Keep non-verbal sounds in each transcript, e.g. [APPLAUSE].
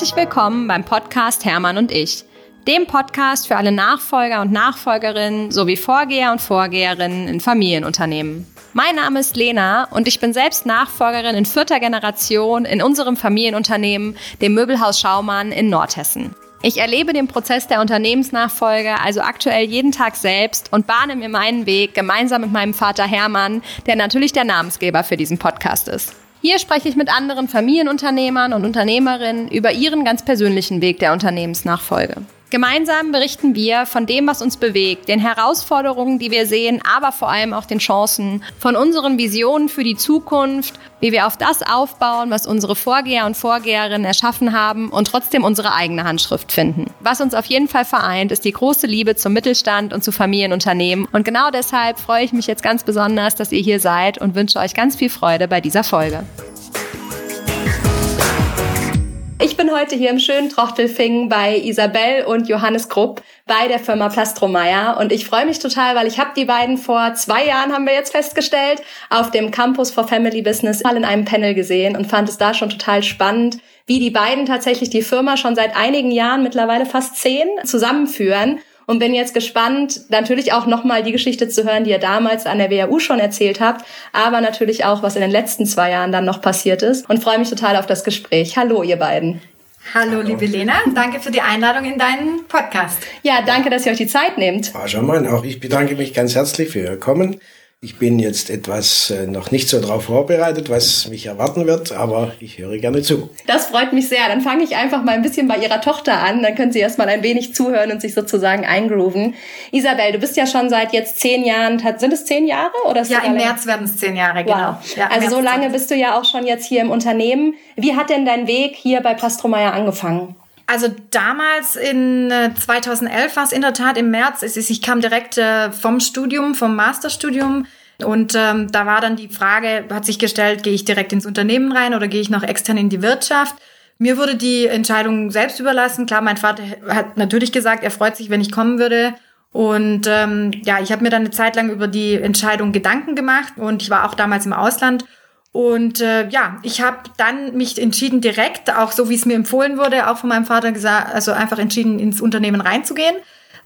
Herzlich willkommen beim Podcast Hermann und ich, dem Podcast für alle Nachfolger und Nachfolgerinnen sowie Vorgeher und Vorgeherinnen in Familienunternehmen. Mein Name ist Lena und ich bin selbst Nachfolgerin in vierter Generation in unserem Familienunternehmen, dem Möbelhaus Schaumann in Nordhessen. Ich erlebe den Prozess der Unternehmensnachfolge also aktuell jeden Tag selbst und bahne mir meinen Weg gemeinsam mit meinem Vater Hermann, der natürlich der Namensgeber für diesen Podcast ist. Hier spreche ich mit anderen Familienunternehmern und Unternehmerinnen über ihren ganz persönlichen Weg der Unternehmensnachfolge. Gemeinsam berichten wir von dem, was uns bewegt, den Herausforderungen, die wir sehen, aber vor allem auch den Chancen, von unseren Visionen für die Zukunft, wie wir auf das aufbauen, was unsere Vorgeher und Vorgeherinnen erschaffen haben und trotzdem unsere eigene Handschrift finden. Was uns auf jeden Fall vereint, ist die große Liebe zum Mittelstand und zu Familienunternehmen. Und genau deshalb freue ich mich jetzt ganz besonders, dass ihr hier seid und wünsche euch ganz viel Freude bei dieser Folge. Ich bin heute hier im schönen Trochtelfingen bei Isabel und Johannes Grupp bei der Firma Plastromeier. Und ich freue mich total, weil ich habe die beiden vor zwei Jahren, haben wir jetzt festgestellt, auf dem Campus for Family Business mal in einem Panel gesehen und fand es da schon total spannend, wie die beiden tatsächlich die Firma schon seit einigen Jahren, mittlerweile fast zehn, zusammenführen und bin jetzt gespannt, natürlich auch nochmal die Geschichte zu hören, die ihr damals an der WHU schon erzählt habt, aber natürlich auch, was in den letzten zwei Jahren dann noch passiert ist und freue mich total auf das Gespräch. Hallo, ihr beiden. Hallo, Hallo, liebe Lena, danke für die Einladung in deinen Podcast. Ja, danke, dass ihr euch die Zeit nehmt. Schamann, auch ich bedanke mich ganz herzlich für Ihr Kommen. Ich bin jetzt etwas äh, noch nicht so darauf vorbereitet, was mich erwarten wird, aber ich höre gerne zu. Das freut mich sehr. Dann fange ich einfach mal ein bisschen bei Ihrer Tochter an. Dann können Sie erst mal ein wenig zuhören und sich sozusagen eingrooven. Isabel, du bist ja schon seit jetzt zehn Jahren, sind es zehn Jahre? Oder ja, im März werden es zehn Jahre, genau. Wow. Ja, also so lange bist du ja auch schon jetzt hier im Unternehmen. Wie hat denn dein Weg hier bei Plastromeier angefangen? Also damals in 2011 war es in der Tat im März. Ich kam direkt äh, vom Studium, vom Masterstudium. Und ähm, da war dann die Frage, hat sich gestellt, gehe ich direkt ins Unternehmen rein oder gehe ich noch extern in die Wirtschaft? Mir wurde die Entscheidung selbst überlassen. Klar, mein Vater hat natürlich gesagt, er freut sich, wenn ich kommen würde. Und ähm, ja, ich habe mir dann eine Zeit lang über die Entscheidung Gedanken gemacht und ich war auch damals im Ausland und äh, ja, ich habe dann mich entschieden, direkt, auch so wie es mir empfohlen wurde, auch von meinem Vater gesagt, also einfach entschieden, ins Unternehmen reinzugehen.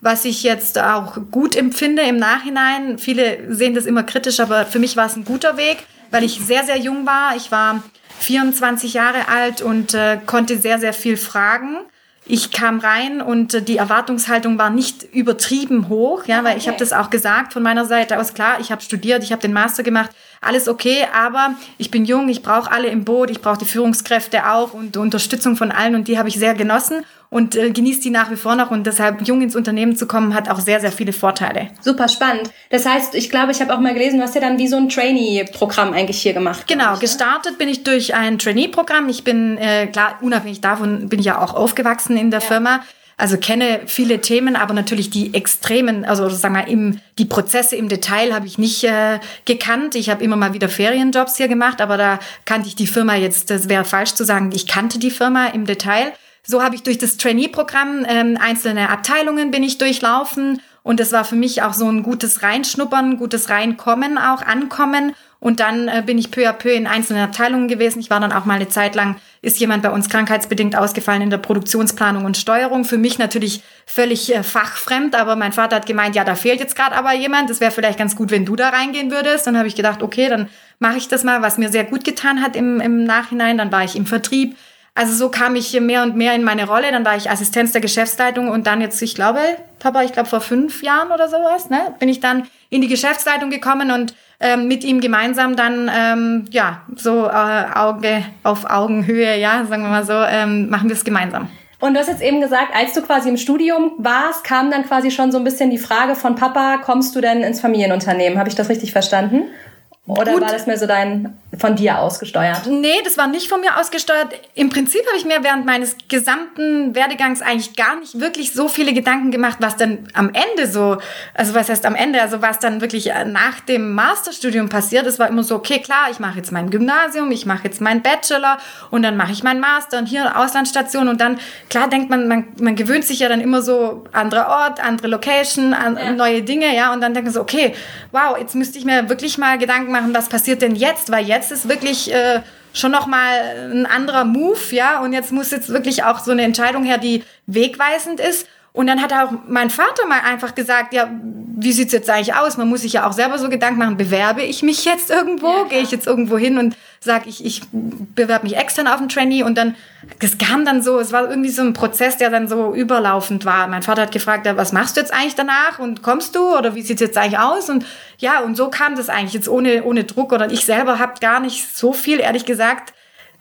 Was ich jetzt auch gut empfinde im Nachhinein. Viele sehen das immer kritisch, aber für mich war es ein guter Weg, weil ich sehr, sehr jung war. Ich war 24 Jahre alt und äh, konnte sehr, sehr viel fragen. Ich kam rein und äh, die Erwartungshaltung war nicht übertrieben hoch, ja, weil okay. ich habe das auch gesagt von meiner Seite aus. Klar, ich habe studiert, ich habe den Master gemacht, alles okay, aber ich bin jung, ich brauche alle im Boot, ich brauche die Führungskräfte auch und Unterstützung von allen und die habe ich sehr genossen und äh, genieße die nach wie vor noch und deshalb jung ins Unternehmen zu kommen hat auch sehr sehr viele Vorteile. Super spannend. Das heißt, ich glaube, ich habe auch mal gelesen, du hast ja dann wie so ein Trainee-Programm eigentlich hier gemacht. Genau, ich, ne? gestartet bin ich durch ein Trainee-Programm. Ich bin äh, klar unabhängig davon bin ich ja auch aufgewachsen in der ja. Firma also kenne viele Themen, aber natürlich die extremen, also sagen wir im die Prozesse im Detail habe ich nicht äh, gekannt. Ich habe immer mal wieder Ferienjobs hier gemacht, aber da kannte ich die Firma jetzt. Das wäre falsch zu sagen, ich kannte die Firma im Detail. So habe ich durch das Trainee-Programm ähm, einzelne Abteilungen bin ich durchlaufen und das war für mich auch so ein gutes Reinschnuppern, gutes Reinkommen, auch Ankommen. Und dann äh, bin ich peu à peu in einzelnen Abteilungen gewesen. Ich war dann auch mal eine Zeit lang, ist jemand bei uns krankheitsbedingt ausgefallen in der Produktionsplanung und Steuerung. Für mich natürlich völlig äh, fachfremd, aber mein Vater hat gemeint, ja, da fehlt jetzt gerade aber jemand. Das wäre vielleicht ganz gut, wenn du da reingehen würdest. Dann habe ich gedacht, okay, dann mache ich das mal, was mir sehr gut getan hat im, im Nachhinein. Dann war ich im Vertrieb also so kam ich mehr und mehr in meine Rolle. Dann war ich Assistenz der Geschäftsleitung und dann jetzt, ich glaube, Papa, ich glaube vor fünf Jahren oder sowas, ne, bin ich dann in die Geschäftsleitung gekommen und ähm, mit ihm gemeinsam dann ähm, ja so äh, Auge auf Augenhöhe, ja, sagen wir mal so, ähm, machen wir es gemeinsam. Und du hast jetzt eben gesagt, als du quasi im Studium warst, kam dann quasi schon so ein bisschen die Frage von Papa, kommst du denn ins Familienunternehmen? Habe ich das richtig verstanden? Oder Gut. war das mehr so dein von dir ausgesteuert? Nee, das war nicht von mir ausgesteuert. Im Prinzip habe ich mir während meines gesamten Werdegangs eigentlich gar nicht wirklich so viele Gedanken gemacht, was dann am Ende so, also was heißt am Ende, also was dann wirklich äh, nach dem Masterstudium passiert. Es war immer so, okay, klar, ich mache jetzt mein Gymnasium, ich mache jetzt meinen Bachelor und dann mache ich meinen Master und hier Auslandsstation und dann, klar denkt man, man, man gewöhnt sich ja dann immer so, anderer Ort, andere Location, an, ja. neue Dinge, ja, und dann denkt man so, okay, wow, jetzt müsste ich mir wirklich mal Gedanken machen, was passiert denn jetzt, weil jetzt ist wirklich äh, schon noch mal ein anderer Move, ja. Und jetzt muss jetzt wirklich auch so eine Entscheidung her, die wegweisend ist. Und dann hat auch mein Vater mal einfach gesagt, ja, wie sieht's jetzt eigentlich aus? Man muss sich ja auch selber so Gedanken machen, bewerbe ich mich jetzt irgendwo? Ja, Gehe ich jetzt irgendwo hin und sage, ich, ich bewerbe mich extern auf ein Trainee? Und dann, das kam dann so, es war irgendwie so ein Prozess, der dann so überlaufend war. Mein Vater hat gefragt, ja, was machst du jetzt eigentlich danach? Und kommst du? Oder wie sieht's jetzt eigentlich aus? Und ja, und so kam das eigentlich jetzt ohne, ohne Druck. Oder ich selber habe gar nicht so viel, ehrlich gesagt,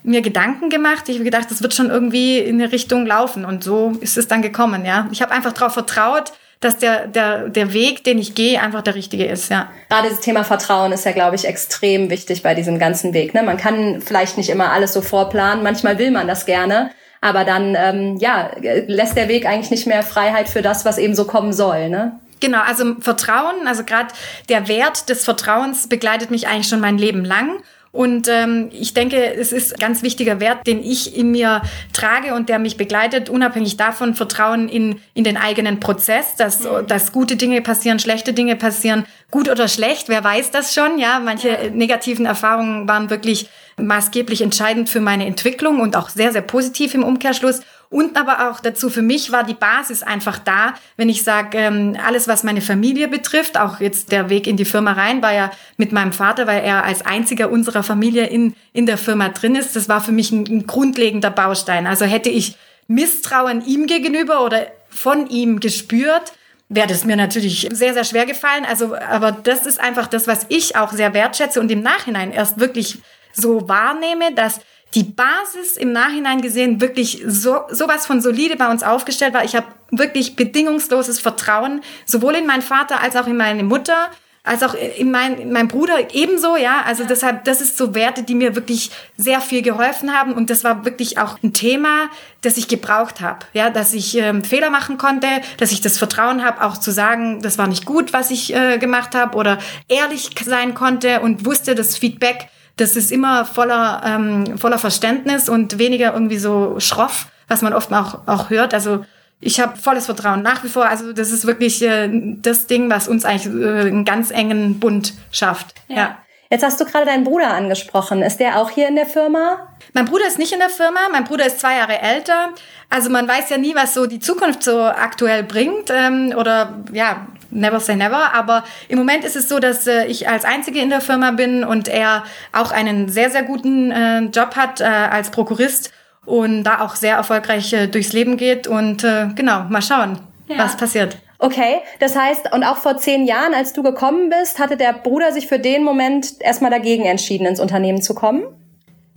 mir Gedanken gemacht. Ich habe gedacht, das wird schon irgendwie in eine Richtung laufen. Und so ist es dann gekommen, ja. Ich habe einfach darauf vertraut, dass der, der, der Weg, den ich gehe, einfach der richtige ist, ja. Gerade das Thema Vertrauen ist ja, glaube ich, extrem wichtig bei diesem ganzen Weg. Ne? Man kann vielleicht nicht immer alles so vorplanen, manchmal will man das gerne, aber dann ähm, ja, lässt der Weg eigentlich nicht mehr Freiheit für das, was eben so kommen soll. Ne? Genau, also Vertrauen, also gerade der Wert des Vertrauens begleitet mich eigentlich schon mein Leben lang. Und ähm, ich denke, es ist ein ganz wichtiger Wert, den ich in mir trage und der mich begleitet, unabhängig davon, Vertrauen in, in den eigenen Prozess, dass, mhm. dass gute Dinge passieren, schlechte Dinge passieren, gut oder schlecht, wer weiß das schon, ja. Manche ja. negativen Erfahrungen waren wirklich maßgeblich entscheidend für meine Entwicklung und auch sehr, sehr positiv im Umkehrschluss. Und aber auch dazu, für mich war die Basis einfach da, wenn ich sage, ähm, alles, was meine Familie betrifft, auch jetzt der Weg in die Firma rein, war ja mit meinem Vater, weil er als einziger unserer Familie in, in der Firma drin ist. Das war für mich ein, ein grundlegender Baustein. Also hätte ich Misstrauen ihm gegenüber oder von ihm gespürt, wäre das mir natürlich sehr, sehr schwer gefallen. Also, aber das ist einfach das, was ich auch sehr wertschätze und im Nachhinein erst wirklich so wahrnehme, dass die Basis im Nachhinein gesehen wirklich so sowas von solide bei uns aufgestellt war. Ich habe wirklich bedingungsloses Vertrauen sowohl in meinen Vater als auch in meine Mutter als auch in mein, in mein Bruder ebenso, ja. Also deshalb, das ist so Werte, die mir wirklich sehr viel geholfen haben. Und das war wirklich auch ein Thema, das ich gebraucht habe. Ja, dass ich ähm, Fehler machen konnte, dass ich das Vertrauen habe, auch zu sagen, das war nicht gut, was ich äh, gemacht habe, oder ehrlich sein konnte und wusste, das Feedback das ist immer voller, ähm, voller Verständnis und weniger irgendwie so schroff, was man oft auch, auch hört. Also ich habe volles Vertrauen nach wie vor. Also das ist wirklich äh, das Ding, was uns eigentlich äh, einen ganz engen Bund schafft. ja. ja. Jetzt hast du gerade deinen Bruder angesprochen. Ist der auch hier in der Firma? Mein Bruder ist nicht in der Firma. Mein Bruder ist zwei Jahre älter. Also man weiß ja nie, was so die Zukunft so aktuell bringt. Ähm, oder ja, never say never. Aber im Moment ist es so, dass äh, ich als Einzige in der Firma bin und er auch einen sehr, sehr guten äh, Job hat äh, als Prokurist und da auch sehr erfolgreich äh, durchs Leben geht. Und äh, genau, mal schauen, ja. was passiert. Okay, das heißt, und auch vor zehn Jahren, als du gekommen bist, hatte der Bruder sich für den Moment erstmal dagegen entschieden, ins Unternehmen zu kommen?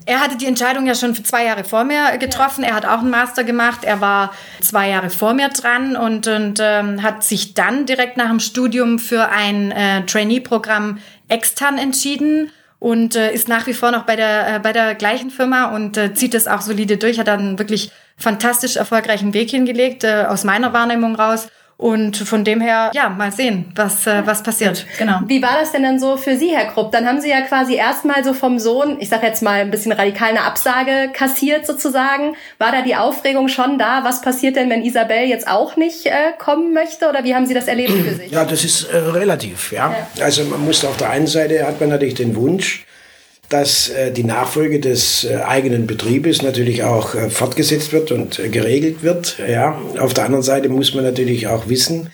Er hatte die Entscheidung ja schon für zwei Jahre vor mir getroffen. Er hat auch einen Master gemacht. Er war zwei Jahre vor mir dran und, und ähm, hat sich dann direkt nach dem Studium für ein äh, Trainee-Programm extern entschieden und äh, ist nach wie vor noch bei der, äh, bei der gleichen Firma und äh, zieht das auch solide durch. Hat dann wirklich fantastisch erfolgreichen Weg hingelegt, äh, aus meiner Wahrnehmung raus. Und von dem her, ja, mal sehen, was, äh, was passiert. Genau. Wie war das denn dann so für Sie, Herr Krupp? Dann haben Sie ja quasi erstmal so vom Sohn, ich sag jetzt mal ein bisschen radikal eine Absage kassiert sozusagen. War da die Aufregung schon da? Was passiert denn, wenn Isabel jetzt auch nicht äh, kommen möchte? Oder wie haben Sie das erlebt für sich? Ja, das ist äh, relativ, ja. ja. Also man muss auf der einen Seite hat man natürlich den Wunsch, dass äh, die Nachfolge des äh, eigenen Betriebes natürlich auch äh, fortgesetzt wird und geregelt wird. Ja. Auf der anderen Seite muss man natürlich auch wissen,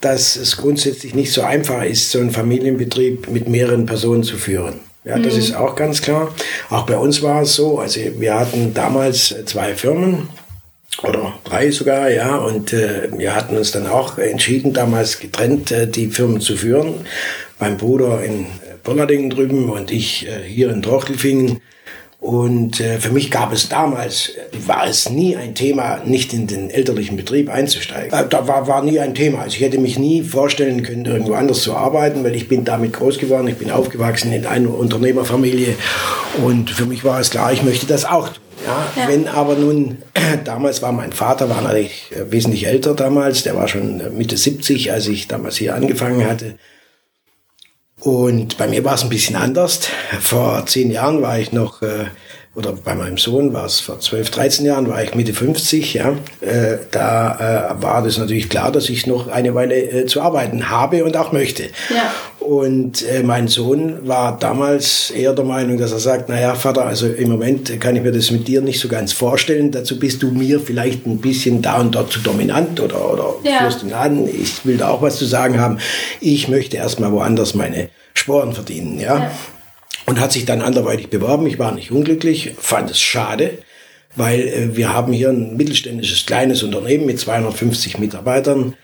dass es grundsätzlich nicht so einfach ist, so einen Familienbetrieb mit mehreren Personen zu führen. Ja, das mhm. ist auch ganz klar. Auch bei uns war es so, also wir hatten damals zwei Firmen oder drei sogar, ja, und äh, wir hatten uns dann auch entschieden, damals getrennt äh, die Firmen zu führen. Mein Bruder in Bonnerdingen drüben und ich äh, hier in Trochlifingen. Und äh, für mich gab es damals, war es nie ein Thema, nicht in den elterlichen Betrieb einzusteigen. Äh, da war, war nie ein Thema. Also ich hätte mich nie vorstellen können, irgendwo anders zu arbeiten, weil ich bin damit groß geworden. Ich bin aufgewachsen in einer Unternehmerfamilie. Und für mich war es klar, ich möchte das auch tun. Ja, ja. Wenn aber nun, [CLEARS THROAT] damals war mein Vater, war natürlich äh, wesentlich älter damals, der war schon Mitte 70, als ich damals hier angefangen hatte. Und bei mir war es ein bisschen anders. Vor zehn Jahren war ich noch äh, oder bei meinem Sohn war es vor 12, 13 Jahren, war ich Mitte 50, ja, äh, da äh, war das natürlich klar, dass ich noch eine Weile äh, zu arbeiten habe und auch möchte. Ja. Und äh, mein Sohn war damals eher der Meinung, dass er sagt, naja, Vater, also im Moment kann ich mir das mit dir nicht so ganz vorstellen, dazu bist du mir vielleicht ein bisschen da und dort zu dominant oder, oder ja. führst ihn an, ich will da auch was zu sagen haben. Ich möchte erstmal woanders meine Sporen verdienen, ja. ja und hat sich dann anderweitig beworben. Ich war nicht unglücklich, fand es schade, weil äh, wir haben hier ein mittelständisches kleines Unternehmen mit 250 Mitarbeitern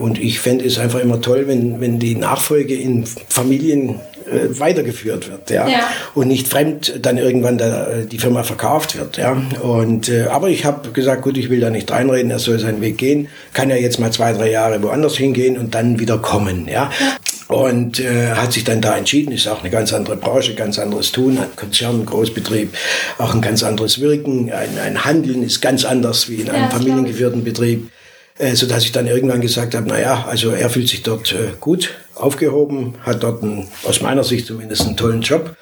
und ich fände es einfach immer toll, wenn, wenn die Nachfolge in Familien äh, weitergeführt wird, ja? ja, und nicht fremd dann irgendwann da, äh, die Firma verkauft wird, ja. Und äh, aber ich habe gesagt, gut, ich will da nicht reinreden, er soll seinen Weg gehen, kann ja jetzt mal zwei, drei Jahre woanders hingehen und dann wieder kommen, ja. ja und äh, hat sich dann da entschieden, ist auch eine ganz andere Branche, ganz anderes Tun, ein Konzern, Großbetrieb, auch ein ganz anderes Wirken, ein, ein Handeln ist ganz anders wie in einem ja, familiengeführten Betrieb, äh, so dass ich dann irgendwann gesagt habe, na ja, also er fühlt sich dort äh, gut aufgehoben, hat dort einen, aus meiner Sicht zumindest einen tollen Job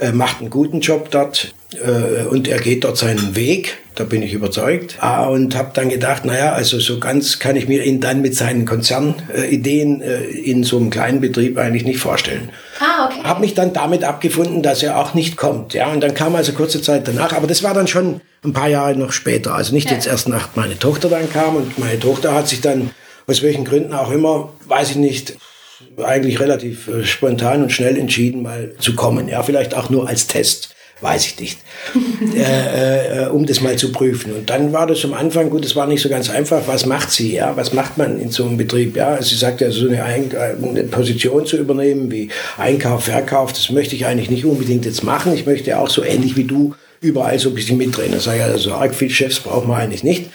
äh, macht einen guten Job dort äh, und er geht dort seinen Weg, da bin ich überzeugt. Ah, und habe dann gedacht, naja, also so ganz kann ich mir ihn dann mit seinen Konzernideen äh, in so einem kleinen Betrieb eigentlich nicht vorstellen. Ah, okay. Habe mich dann damit abgefunden, dass er auch nicht kommt. Ja, und dann kam also kurze Zeit danach, aber das war dann schon ein paar Jahre noch später. Also nicht ja. jetzt erst nach meine Tochter dann kam und meine Tochter hat sich dann aus welchen Gründen auch immer, weiß ich nicht, eigentlich relativ äh, spontan und schnell entschieden, mal zu kommen. Ja, vielleicht auch nur als Test, weiß ich nicht, [LAUGHS] äh, äh, um das mal zu prüfen. Und dann war das am Anfang, gut, es war nicht so ganz einfach, was macht sie, ja, was macht man in so einem Betrieb, ja. Sie sagt ja, so eine, eine Position zu übernehmen wie Einkauf, Verkauf, das möchte ich eigentlich nicht unbedingt jetzt machen. Ich möchte auch so ähnlich wie du überall so ein bisschen mitdrehen. Da sage ich, also arg viel Chefs braucht man eigentlich nicht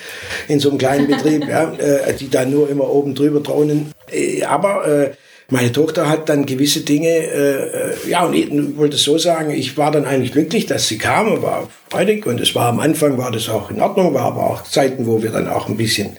in so einem kleinen [LAUGHS] Betrieb, ja, äh, die da nur immer oben drüber drohnen. Äh, aber äh, meine Tochter hat dann gewisse Dinge, äh, äh, ja, und ich wollte es so sagen, ich war dann eigentlich glücklich, dass sie kam war freudig und es war am Anfang, war das auch in Ordnung, war aber auch Zeiten, wo wir dann auch ein bisschen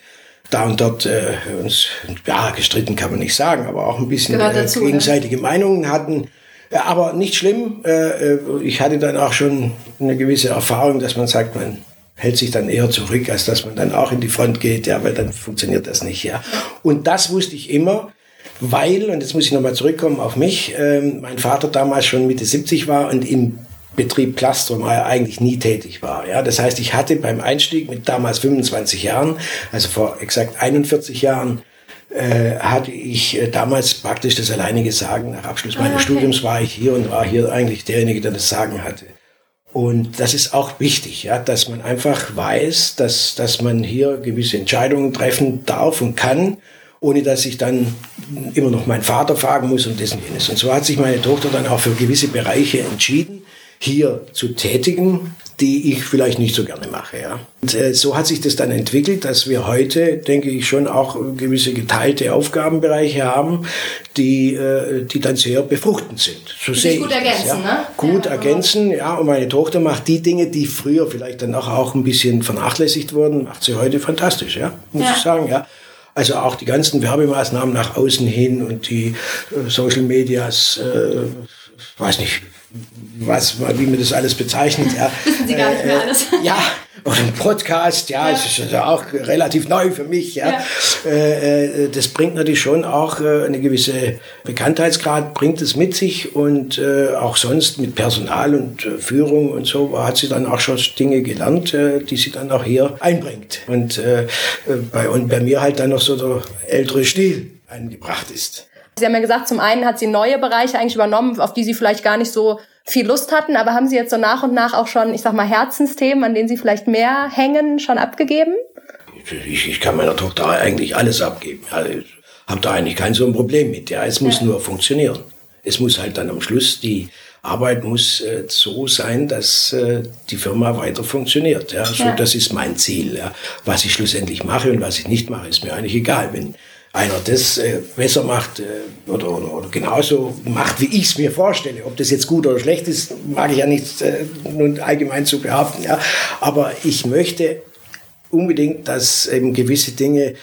da und dort äh, uns, ja, gestritten kann man nicht sagen, aber auch ein bisschen äh, dazu, ne? gegenseitige ne? Meinungen hatten. Ja, aber nicht schlimm. Äh, äh, ich hatte dann auch schon eine gewisse Erfahrung, dass man sagt, man hält sich dann eher zurück, als dass man dann auch in die Front geht, ja, weil dann funktioniert das nicht, ja. Und das wusste ich immer weil, und jetzt muss ich nochmal zurückkommen auf mich, ähm, mein Vater damals schon Mitte 70 war und im Betrieb Plastromeier eigentlich nie tätig war. Ja, das heißt, ich hatte beim Einstieg mit damals 25 Jahren, also vor exakt 41 Jahren, äh, hatte ich äh, damals praktisch das alleinige Sagen. Nach Abschluss meines ah, okay. Studiums war ich hier und war hier eigentlich derjenige, der das Sagen hatte. Und das ist auch wichtig, ja, dass man einfach weiß, dass, dass man hier gewisse Entscheidungen treffen darf und kann ohne dass ich dann immer noch meinen Vater fragen muss und dessen jenes. Und so hat sich meine Tochter dann auch für gewisse Bereiche entschieden, hier zu tätigen, die ich vielleicht nicht so gerne mache. Ja. Und äh, so hat sich das dann entwickelt, dass wir heute, denke ich, schon auch gewisse geteilte Aufgabenbereiche haben, die, äh, die dann sehr befruchtend sind. So die sehe gut ich ergänzen, das, ja. ne? Gut ja, ergänzen, ja. Und meine Tochter macht die Dinge, die früher vielleicht dann auch, auch ein bisschen vernachlässigt wurden, macht sie heute fantastisch, ja, muss ja. ich sagen, ja. Also auch die ganzen Werbemaßnahmen nach außen hin und die äh, Social Medias, äh, weiß nicht, was, wie man das alles bezeichnet. Ja. [LAUGHS] Wissen Sie gar nicht mehr äh, alles. ja, und ein Podcast, ja, ja. ist ja auch relativ neu für mich. Ja. ja. Äh, äh, das bringt natürlich schon auch äh, eine gewisse Bekanntheitsgrad, bringt es mit sich und äh, auch sonst mit Personal und äh, Führung und so hat sie dann auch schon Dinge gelernt, die sie dann auch hier einbringt. Und bei, und bei mir halt dann noch so der ältere Stil eingebracht ist. Sie haben ja gesagt, zum einen hat sie neue Bereiche eigentlich übernommen, auf die Sie vielleicht gar nicht so viel Lust hatten, aber haben Sie jetzt so nach und nach auch schon, ich sag mal, Herzensthemen, an denen Sie vielleicht mehr hängen, schon abgegeben? Ich, ich kann meiner Tochter eigentlich alles abgeben. Ja, ich habe da eigentlich kein so ein Problem mit. Ja, es muss ja. nur funktionieren. Es muss halt dann am Schluss die Arbeit muss äh, so sein, dass äh, die Firma weiter funktioniert. Ja, so ja. das ist mein Ziel. Ja. Was ich schlussendlich mache und was ich nicht mache, ist mir eigentlich egal. Wenn einer das äh, besser macht äh, oder, oder, oder, genauso macht, wie ich es mir vorstelle. Ob das jetzt gut oder schlecht ist, mag ich ja nicht äh, nun allgemein zu behaupten. Ja. Aber ich möchte unbedingt, dass eben gewisse Dinge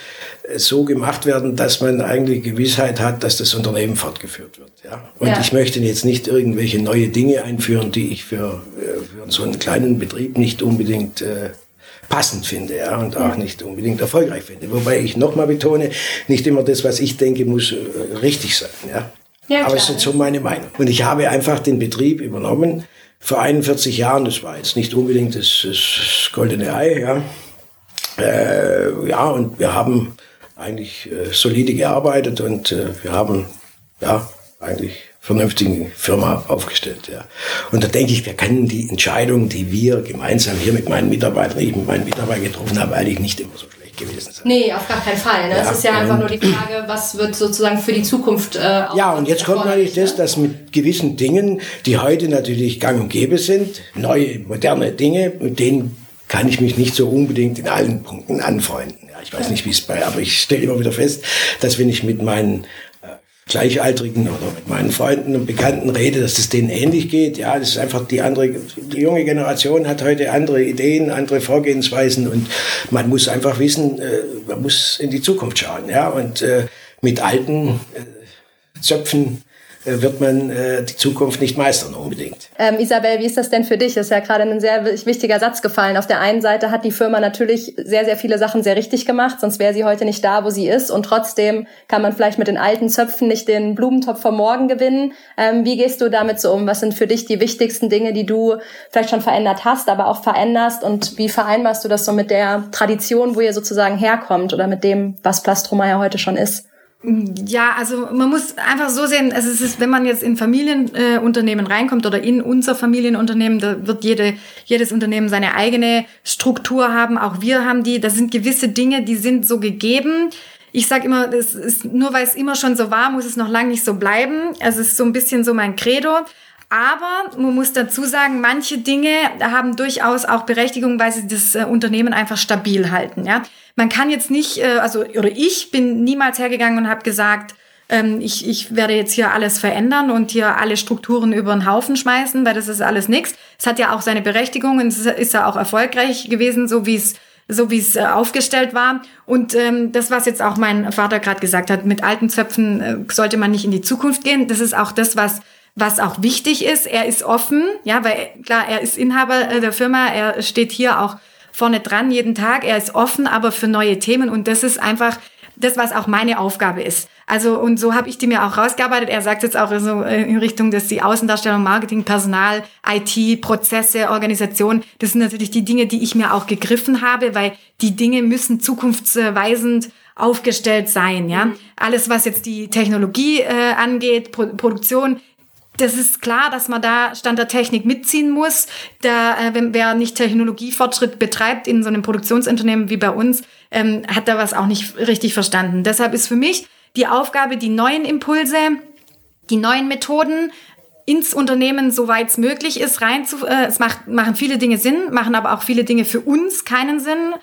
äh, so gemacht werden, dass man eigentlich Gewissheit hat, dass das Unternehmen fortgeführt wird. Ja? Und ja. ich möchte jetzt nicht irgendwelche neue Dinge einführen, die ich für, äh, für so einen kleinen Betrieb nicht unbedingt äh, passend finde ja, und auch nicht unbedingt erfolgreich finde. Wobei ich nochmal betone, nicht immer das, was ich denke, muss äh, richtig sein. Ja? Ja, Aber es ist so meine Meinung. Und ich habe einfach den Betrieb übernommen vor 41 Jahren. Das war jetzt nicht unbedingt das, das goldene Ei. Ja. Äh, ja, und wir haben eigentlich äh, solide gearbeitet und äh, wir haben ja eigentlich vernünftigen Firma aufgestellt. Ja. Und da denke ich, wir können die Entscheidung, die wir gemeinsam hier mit meinen Mitarbeitern, ich mit meinen Mitarbeitern getroffen haben, eigentlich nicht immer so schlecht gewesen sein. Nee, auf gar keinen Fall. Ne? Ja, es ist ja einfach nur die Frage, was wird sozusagen für die Zukunft. Äh, ja, und jetzt kommt natürlich das, dass mit gewissen Dingen, die heute natürlich gang und gäbe sind, neue, moderne Dinge, mit denen kann ich mich nicht so unbedingt in allen Punkten anfreunden. Ja, ich weiß nicht, wie es bei, aber ich stelle immer wieder fest, dass wenn ich mit meinen Gleichaltrigen oder mit meinen Freunden und Bekannten rede, dass es denen ähnlich geht. Ja, das ist einfach die andere, die junge Generation hat heute andere Ideen, andere Vorgehensweisen und man muss einfach wissen, äh, man muss in die Zukunft schauen. Ja, und äh, mit alten äh, Zöpfen wird man äh, die Zukunft nicht meistern unbedingt. Ähm, Isabel, wie ist das denn für dich? Ist ja gerade ein sehr wichtiger Satz gefallen. Auf der einen Seite hat die Firma natürlich sehr, sehr viele Sachen sehr richtig gemacht, sonst wäre sie heute nicht da, wo sie ist. Und trotzdem kann man vielleicht mit den alten Zöpfen nicht den Blumentopf vom Morgen gewinnen. Ähm, wie gehst du damit so um? Was sind für dich die wichtigsten Dinge, die du vielleicht schon verändert hast, aber auch veränderst? Und wie vereinbarst du das so mit der Tradition, wo ihr sozusagen herkommt oder mit dem, was Plastroma ja heute schon ist? Ja, also man muss einfach so sehen, also es ist, wenn man jetzt in Familienunternehmen äh, reinkommt oder in unser Familienunternehmen, da wird jede, jedes Unternehmen seine eigene Struktur haben, auch wir haben die, da sind gewisse Dinge, die sind so gegeben. Ich sage immer, das ist, nur weil es immer schon so war, muss es noch lange nicht so bleiben. Also es ist so ein bisschen so mein Credo. Aber man muss dazu sagen, manche Dinge haben durchaus auch Berechtigung, weil sie das äh, Unternehmen einfach stabil halten. Ja, man kann jetzt nicht, äh, also oder ich bin niemals hergegangen und habe gesagt, ähm, ich, ich werde jetzt hier alles verändern und hier alle Strukturen über den Haufen schmeißen, weil das ist alles nichts. Es hat ja auch seine Berechtigung und es ist ja auch erfolgreich gewesen, so wie es so wie es äh, aufgestellt war. Und ähm, das, was jetzt auch mein Vater gerade gesagt hat, mit alten Zöpfen äh, sollte man nicht in die Zukunft gehen. Das ist auch das, was was auch wichtig ist, er ist offen, ja, weil klar, er ist Inhaber äh, der Firma, er steht hier auch vorne dran jeden Tag, er ist offen, aber für neue Themen und das ist einfach das, was auch meine Aufgabe ist. Also und so habe ich die mir auch rausgearbeitet. Er sagt jetzt auch so äh, in Richtung, dass die Außendarstellung, Marketing, Personal, IT, Prozesse, Organisation, das sind natürlich die Dinge, die ich mir auch gegriffen habe, weil die Dinge müssen zukunftsweisend aufgestellt sein. Ja, mhm. alles was jetzt die Technologie äh, angeht, Pro Produktion, das ist klar, dass man da Stand der Technik mitziehen muss. Da, äh, wenn, wer nicht Technologiefortschritt betreibt in so einem Produktionsunternehmen wie bei uns, ähm, hat da was auch nicht richtig verstanden. Deshalb ist für mich die Aufgabe, die neuen Impulse, die neuen Methoden ins Unternehmen, soweit es möglich ist, rein zu. Äh, es macht, machen viele Dinge Sinn, machen aber auch viele Dinge für uns keinen Sinn,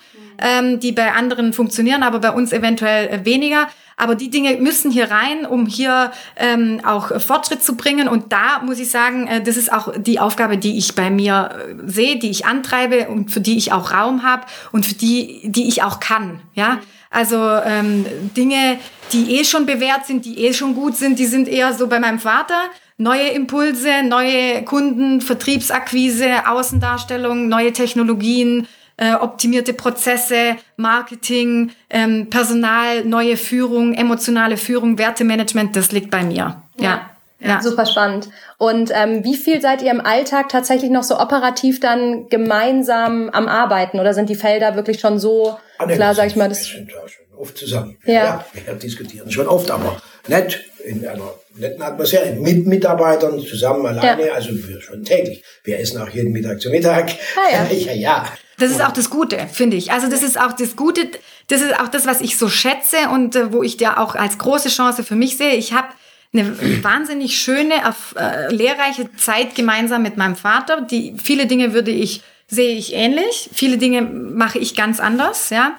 ähm, die bei anderen funktionieren, aber bei uns eventuell äh, weniger. Aber die Dinge müssen hier rein, um hier ähm, auch Fortschritt zu bringen. Und da muss ich sagen, äh, das ist auch die Aufgabe, die ich bei mir äh, sehe, die ich antreibe und für die ich auch Raum habe und für die, die ich auch kann. Ja. Also ähm, Dinge, die eh schon bewährt sind, die eh schon gut sind, die sind eher so bei meinem Vater. Neue Impulse, neue Kunden, Vertriebsakquise, Außendarstellung, neue Technologien, äh, optimierte Prozesse, Marketing, ähm, Personal, neue Führung, emotionale Führung, Wertemanagement, das liegt bei mir. ja. ja. Ja. Super spannend. Und ähm, wie viel seid ihr im Alltag tatsächlich noch so operativ dann gemeinsam am Arbeiten? Oder sind die Felder wirklich schon so ah, nee, klar, sag ich mal, das. Wir sind da schon oft zusammen. Ja. ja. Wir diskutieren schon oft, aber nett, in einer netten Atmosphäre, mit Mitarbeitern, zusammen, alleine, ja. also wir schon täglich. Wir essen auch jeden Mittag zu Mittag. Ah, ja. [LAUGHS] ja, ja. Das ist auch das Gute, finde ich. Also das ist auch das Gute, das ist auch das, was ich so schätze und äh, wo ich da auch als große Chance für mich sehe. Ich habe eine [CLEARS THROAT] wahnsinnig schöne, äh, lehrreiche Zeit gemeinsam mit meinem Vater. Die viele Dinge würde ich sehe ich ähnlich, viele Dinge mache ich ganz anders, ja.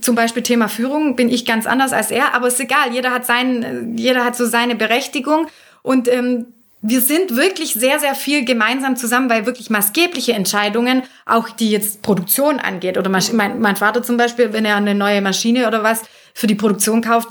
Zum Beispiel Thema Führung bin ich ganz anders als er, aber ist egal. Jeder hat seinen, jeder hat so seine Berechtigung und ähm, wir sind wirklich sehr, sehr viel gemeinsam zusammen, weil wirklich maßgebliche Entscheidungen, auch die jetzt Produktion angeht, oder mein, mein Vater zum Beispiel, wenn er eine neue Maschine oder was für die Produktion kauft,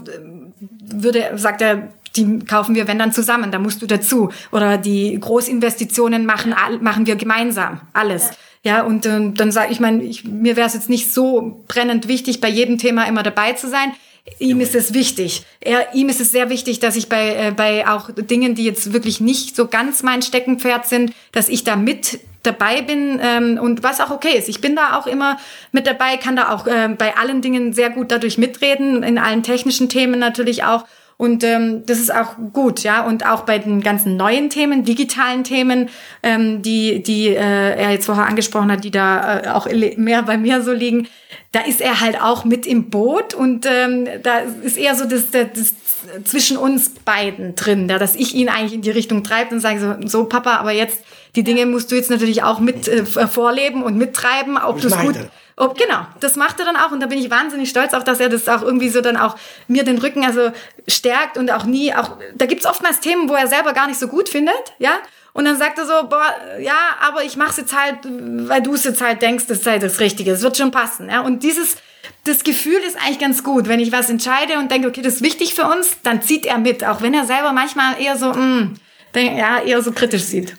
würde, sagt er, die kaufen wir, wenn dann zusammen, da musst du dazu. Oder die Großinvestitionen machen, machen wir gemeinsam, alles. Ja, ja und äh, dann sage ich, mein, ich, mir wäre es jetzt nicht so brennend wichtig, bei jedem Thema immer dabei zu sein. Ihm ist es wichtig. Er, ihm ist es sehr wichtig, dass ich bei, äh, bei auch Dingen, die jetzt wirklich nicht so ganz mein Steckenpferd sind, dass ich da mit dabei bin ähm, und was auch okay ist. Ich bin da auch immer mit dabei, kann da auch äh, bei allen Dingen sehr gut dadurch mitreden, in allen technischen Themen natürlich auch. Und ähm, das ist auch gut, ja. Und auch bei den ganzen neuen Themen, digitalen Themen, ähm, die, die äh, er jetzt vorher angesprochen hat, die da äh, auch mehr bei mir so liegen, da ist er halt auch mit im Boot und ähm, da ist eher so das, das, das zwischen uns beiden drin, ja, dass ich ihn eigentlich in die Richtung treibe und sage so, so Papa, aber jetzt die Dinge musst du jetzt natürlich auch mit äh, vorleben und mittreiben, ob du es gut. Ob, genau, das macht er dann auch und da bin ich wahnsinnig stolz auf, dass er das auch irgendwie so dann auch mir den Rücken also stärkt und auch nie auch da gibt's oftmals Themen, wo er selber gar nicht so gut findet, ja? Und dann sagt er so, boah, ja, aber ich mach's jetzt halt, weil du es jetzt halt denkst, das sei das Richtige, es wird schon passen, ja? Und dieses das Gefühl ist eigentlich ganz gut, wenn ich was entscheide und denke, okay, das ist wichtig für uns, dann zieht er mit, auch wenn er selber manchmal eher so, mh, mm, ja, eher so kritisch sieht.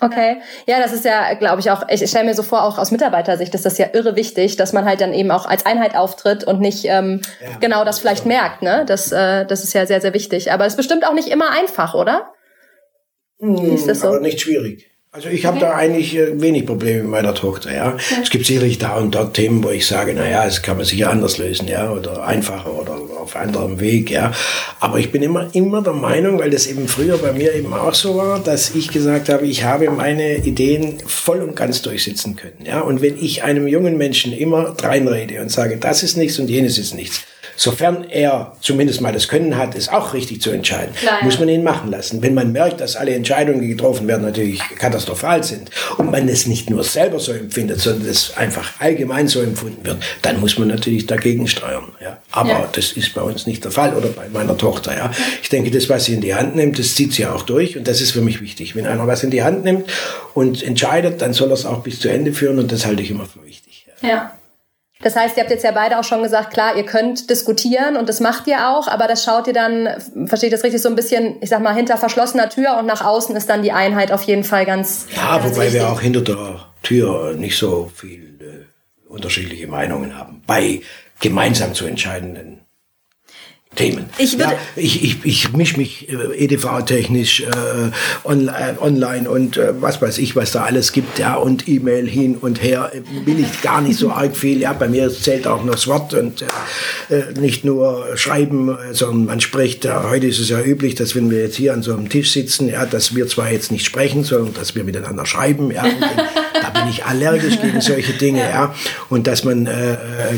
Okay, ja, das ist ja, glaube ich, auch, ich stelle mir so vor, auch aus Mitarbeitersicht ist das ja irre wichtig, dass man halt dann eben auch als Einheit auftritt und nicht ähm, ja, genau das vielleicht so. merkt, ne? Das, äh, das ist ja sehr, sehr wichtig. Aber es ist bestimmt auch nicht immer einfach, oder? Hm, ist das so? Aber nicht schwierig. Also ich habe okay. da eigentlich äh, wenig Probleme mit meiner Tochter, ja. ja. Es gibt sicherlich da und dort Themen, wo ich sage, na ja, es kann man sicher anders lösen, ja, oder einfacher oder auf anderem Weg, ja. Aber ich bin immer, immer der Meinung, weil das eben früher bei mir eben auch so war, dass ich gesagt habe, ich habe meine Ideen voll und ganz durchsetzen können, ja. Und wenn ich einem jungen Menschen immer reinrede und sage, das ist nichts und jenes ist nichts, sofern er zumindest mal das Können hat, ist auch richtig zu entscheiden, Klar, muss man ihn machen lassen. Wenn man merkt, dass alle Entscheidungen, die getroffen werden, natürlich katastrophal sind und man es nicht nur selber so empfindet, sondern es einfach allgemein so empfunden wird, dann muss man natürlich dagegen steuern. Ja. Aber ja. das ist bei uns nicht der Fall oder bei meiner Tochter. Ja. Ich denke, das, was sie in die Hand nimmt, das zieht sie auch durch und das ist für mich wichtig. Wenn einer was in die Hand nimmt und entscheidet, dann soll er es auch bis zu Ende führen und das halte ich immer für wichtig. ja. ja. Das heißt, ihr habt jetzt ja beide auch schon gesagt, klar, ihr könnt diskutieren und das macht ihr auch, aber das schaut ihr dann, versteht das richtig, so ein bisschen, ich sag mal, hinter verschlossener Tür und nach außen ist dann die Einheit auf jeden Fall ganz. Ja, ganz wobei wichtig. wir auch hinter der Tür nicht so viel äh, unterschiedliche Meinungen haben bei gemeinsam zu entscheidenden Themen. Ich, würde ja, ich, ich, ich mische mich äh, EDV-technisch äh, on, äh, online und äh, was weiß ich, was da alles gibt, ja, und E-Mail hin und her, will ich gar nicht so [LAUGHS] arg viel. Ja, bei mir zählt auch noch das Wort und äh, äh nicht nur schreiben, sondern man spricht. Heute ist es ja üblich, dass wenn wir jetzt hier an so einem Tisch sitzen, ja, dass wir zwar jetzt nicht sprechen, sondern dass wir miteinander schreiben. Ja, [LAUGHS] da bin ich allergisch gegen solche Dinge, ja, und dass man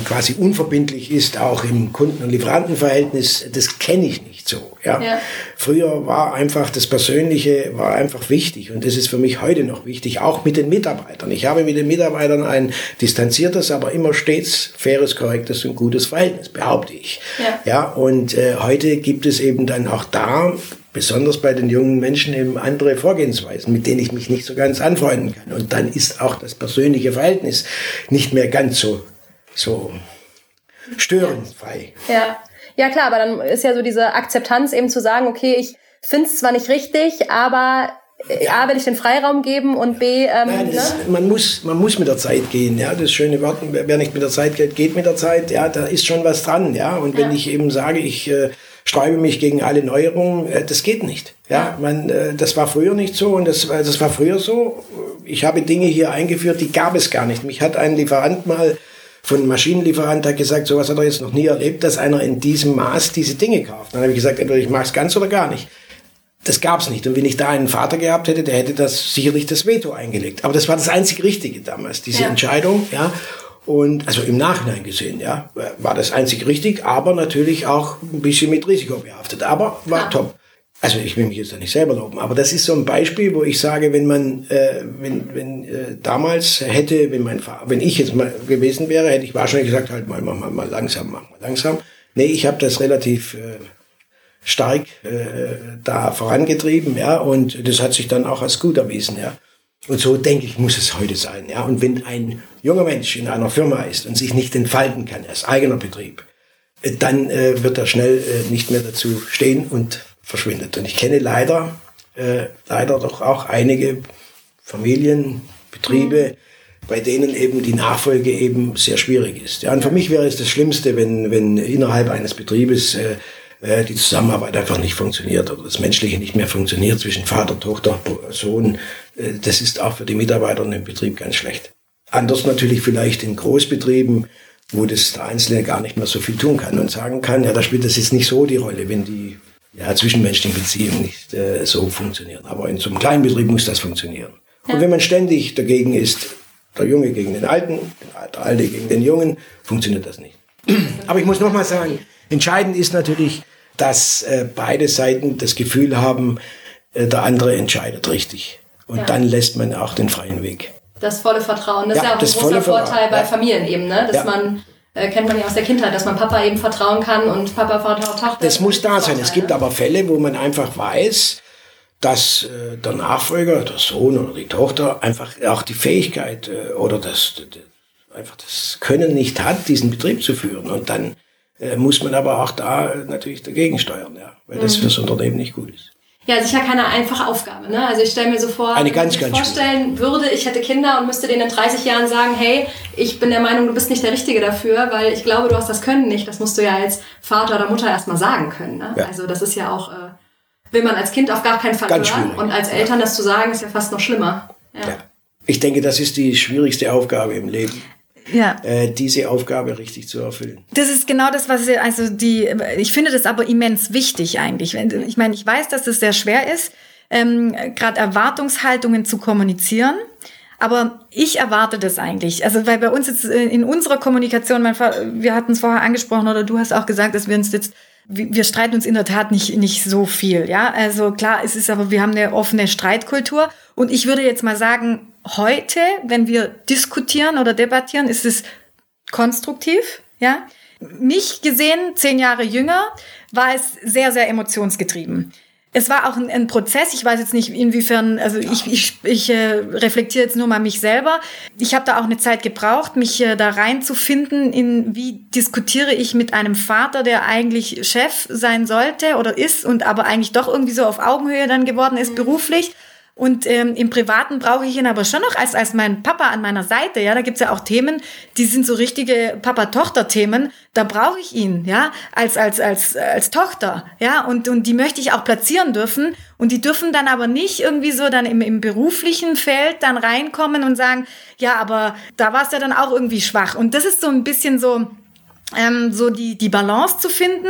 quasi unverbindlich ist, auch im Kunden- und Lieferantenverhältnis das, das kenne ich nicht so. Ja? ja? Früher war einfach das Persönliche war einfach wichtig und das ist für mich heute noch wichtig, auch mit den Mitarbeitern. Ich habe mit den Mitarbeitern ein distanziertes, aber immer stets faires, korrektes und gutes Verhältnis, behaupte ich. Ja, ja und äh, heute gibt es eben dann auch da besonders bei den jungen Menschen eben andere Vorgehensweisen, mit denen ich mich nicht so ganz anfreunden kann. Und dann ist auch das persönliche Verhältnis nicht mehr ganz so, so störenfrei. Ja. Ja klar, aber dann ist ja so diese Akzeptanz eben zu sagen, okay, ich finde es zwar nicht richtig, aber äh, A, will ich den Freiraum geben und B, ähm, Nein, das, ne? man, muss, man muss mit der Zeit gehen. Ja, das schöne Wort, wer nicht mit der Zeit geht, geht mit der Zeit. Ja, da ist schon was dran. Ja, und wenn ja. ich eben sage, ich äh, sträube mich gegen alle Neuerungen, äh, das geht nicht. Ja, man, äh, das war früher nicht so und das, das war früher so. Ich habe Dinge hier eingeführt, die gab es gar nicht. Mich hat ein Lieferant mal von Maschinenlieferant hat gesagt, sowas hat er jetzt noch nie erlebt, dass einer in diesem Maß diese Dinge kauft. Dann habe ich gesagt, entweder ich mache es ganz oder gar nicht. Das gab's nicht. Und wenn ich da einen Vater gehabt hätte, der hätte das sicherlich das Veto eingelegt. Aber das war das einzig Richtige damals, diese ja. Entscheidung, ja. Und also im Nachhinein gesehen, ja, war das einzig richtig, aber natürlich auch ein bisschen mit Risiko behaftet. Aber war ja. top. Also ich will mich jetzt nicht selber loben, aber das ist so ein Beispiel, wo ich sage, wenn man, äh, wenn, wenn äh, damals hätte, wenn mein wenn ich jetzt mal gewesen wäre, hätte ich wahrscheinlich gesagt, halt mal, mach mal, mal langsam, mach mal langsam. Nee, ich habe das relativ äh, stark äh, da vorangetrieben, ja, und das hat sich dann auch als gut erwiesen, ja. Und so denke ich, muss es heute sein, ja. Und wenn ein junger Mensch in einer Firma ist und sich nicht entfalten kann als eigener Betrieb, äh, dann äh, wird er schnell äh, nicht mehr dazu stehen und verschwindet. Und ich kenne leider, äh, leider doch auch einige Familien, Betriebe, bei denen eben die Nachfolge eben sehr schwierig ist. Ja, und für mich wäre es das Schlimmste, wenn, wenn innerhalb eines Betriebes äh, äh, die Zusammenarbeit einfach nicht funktioniert oder das Menschliche nicht mehr funktioniert zwischen Vater, Tochter, Sohn. Äh, das ist auch für die Mitarbeiter im Betrieb ganz schlecht. Anders natürlich vielleicht in Großbetrieben, wo das der Einzelne gar nicht mehr so viel tun kann und sagen kann, ja, da spielt das jetzt nicht so die Rolle, wenn die ja, zwischenmenschlichen Beziehungen nicht äh, so funktionieren. Aber in so einem kleinen Betrieb muss das funktionieren. Ja. Und wenn man ständig dagegen ist, der Junge gegen den Alten, der Alte gegen den Jungen, funktioniert das nicht. [CLEARS THROAT] Aber ich muss noch mal sagen, entscheidend ist natürlich, dass äh, beide Seiten das Gefühl haben, äh, der andere entscheidet richtig. Und ja. dann lässt man auch den freien Weg. Das volle Vertrauen, das ja, ist ja auch ein großer Vorteil bei Familien eben, ne? dass man kennt man ja aus der Kindheit, dass man Papa eben vertrauen kann und Papa vertraut Tochter. Das muss da sein. Es gibt aber Fälle, wo man einfach weiß, dass äh, der Nachfolger, der Sohn oder die Tochter einfach auch die Fähigkeit äh, oder das, das, einfach das Können nicht hat, diesen Betrieb zu führen. Und dann äh, muss man aber auch da natürlich dagegen steuern, ja, weil das mhm. fürs Unternehmen nicht gut ist. Ja, sicher keine einfache Aufgabe. Ne? Also ich stelle mir so vor, Eine ganz, wenn ich mir vorstellen würde, ich hätte Kinder und müsste denen in 30 Jahren sagen, hey, ich bin der Meinung, du bist nicht der Richtige dafür, weil ich glaube, du hast das Können nicht. Das musst du ja als Vater oder Mutter erstmal sagen können. Ne? Ja. Also das ist ja auch, äh, will man als Kind auf gar keinen Fall ganz hören. Und als Eltern ja. das zu sagen, ist ja fast noch schlimmer. Ja. Ich denke, das ist die schwierigste Aufgabe im Leben ja. äh, diese Aufgabe richtig zu erfüllen. Das ist genau das, was ich, also die, ich finde das aber immens wichtig eigentlich. Ich meine, ich weiß, dass das sehr schwer ist, ähm, gerade Erwartungshaltungen zu kommunizieren. Aber ich erwarte das eigentlich. Also, weil bei uns jetzt äh, in unserer Kommunikation, mein Vater, wir hatten es vorher angesprochen oder du hast auch gesagt, dass wir uns jetzt wir streiten uns in der Tat nicht, nicht so viel, ja. Also klar, es ist aber, wir haben eine offene Streitkultur. Und ich würde jetzt mal sagen, heute, wenn wir diskutieren oder debattieren, ist es konstruktiv, ja. Mich gesehen, zehn Jahre jünger, war es sehr, sehr emotionsgetrieben. Es war auch ein, ein, Prozess. Ich weiß jetzt nicht, inwiefern, also ich, ich, ich äh, reflektiere jetzt nur mal mich selber. Ich habe da auch eine Zeit gebraucht, mich äh, da reinzufinden, in wie diskutiere ich mit einem Vater, der eigentlich Chef sein sollte oder ist und aber eigentlich doch irgendwie so auf Augenhöhe dann geworden ist mhm. beruflich. Und ähm, im Privaten brauche ich ihn aber schon noch als, als mein Papa an meiner Seite. Ja, da gibt's ja auch Themen, die sind so richtige Papa-Tochter-Themen. Da brauche ich ihn, ja, als, als, als, als Tochter. Ja, und, und die möchte ich auch platzieren dürfen. Und die dürfen dann aber nicht irgendwie so dann im, im beruflichen Feld dann reinkommen und sagen, ja, aber da warst du ja dann auch irgendwie schwach. Und das ist so ein bisschen so, ähm, so die, die Balance zu finden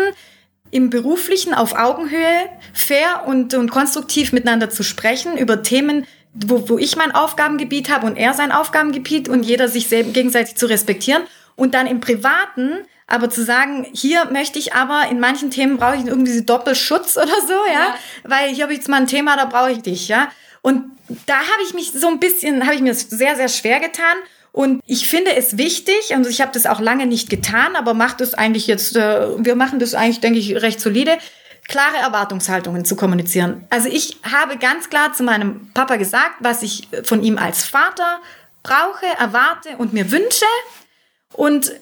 im Beruflichen auf Augenhöhe fair und, und konstruktiv miteinander zu sprechen über Themen, wo, wo ich mein Aufgabengebiet habe und er sein Aufgabengebiet und jeder sich gegenseitig zu respektieren. Und dann im Privaten aber zu sagen, hier möchte ich aber, in manchen Themen brauche ich irgendwie diesen Doppelschutz [LAUGHS] oder so, ja, ja. weil hier habe ich jetzt mal ein Thema, da brauche ich dich, ja. Und da habe ich mich so ein bisschen, habe ich mir sehr, sehr schwer getan. Und ich finde es wichtig, und ich habe das auch lange nicht getan, aber macht es eigentlich jetzt, äh, wir machen das eigentlich, denke ich, recht solide, klare Erwartungshaltungen zu kommunizieren. Also ich habe ganz klar zu meinem Papa gesagt, was ich von ihm als Vater brauche, erwarte und mir wünsche. Und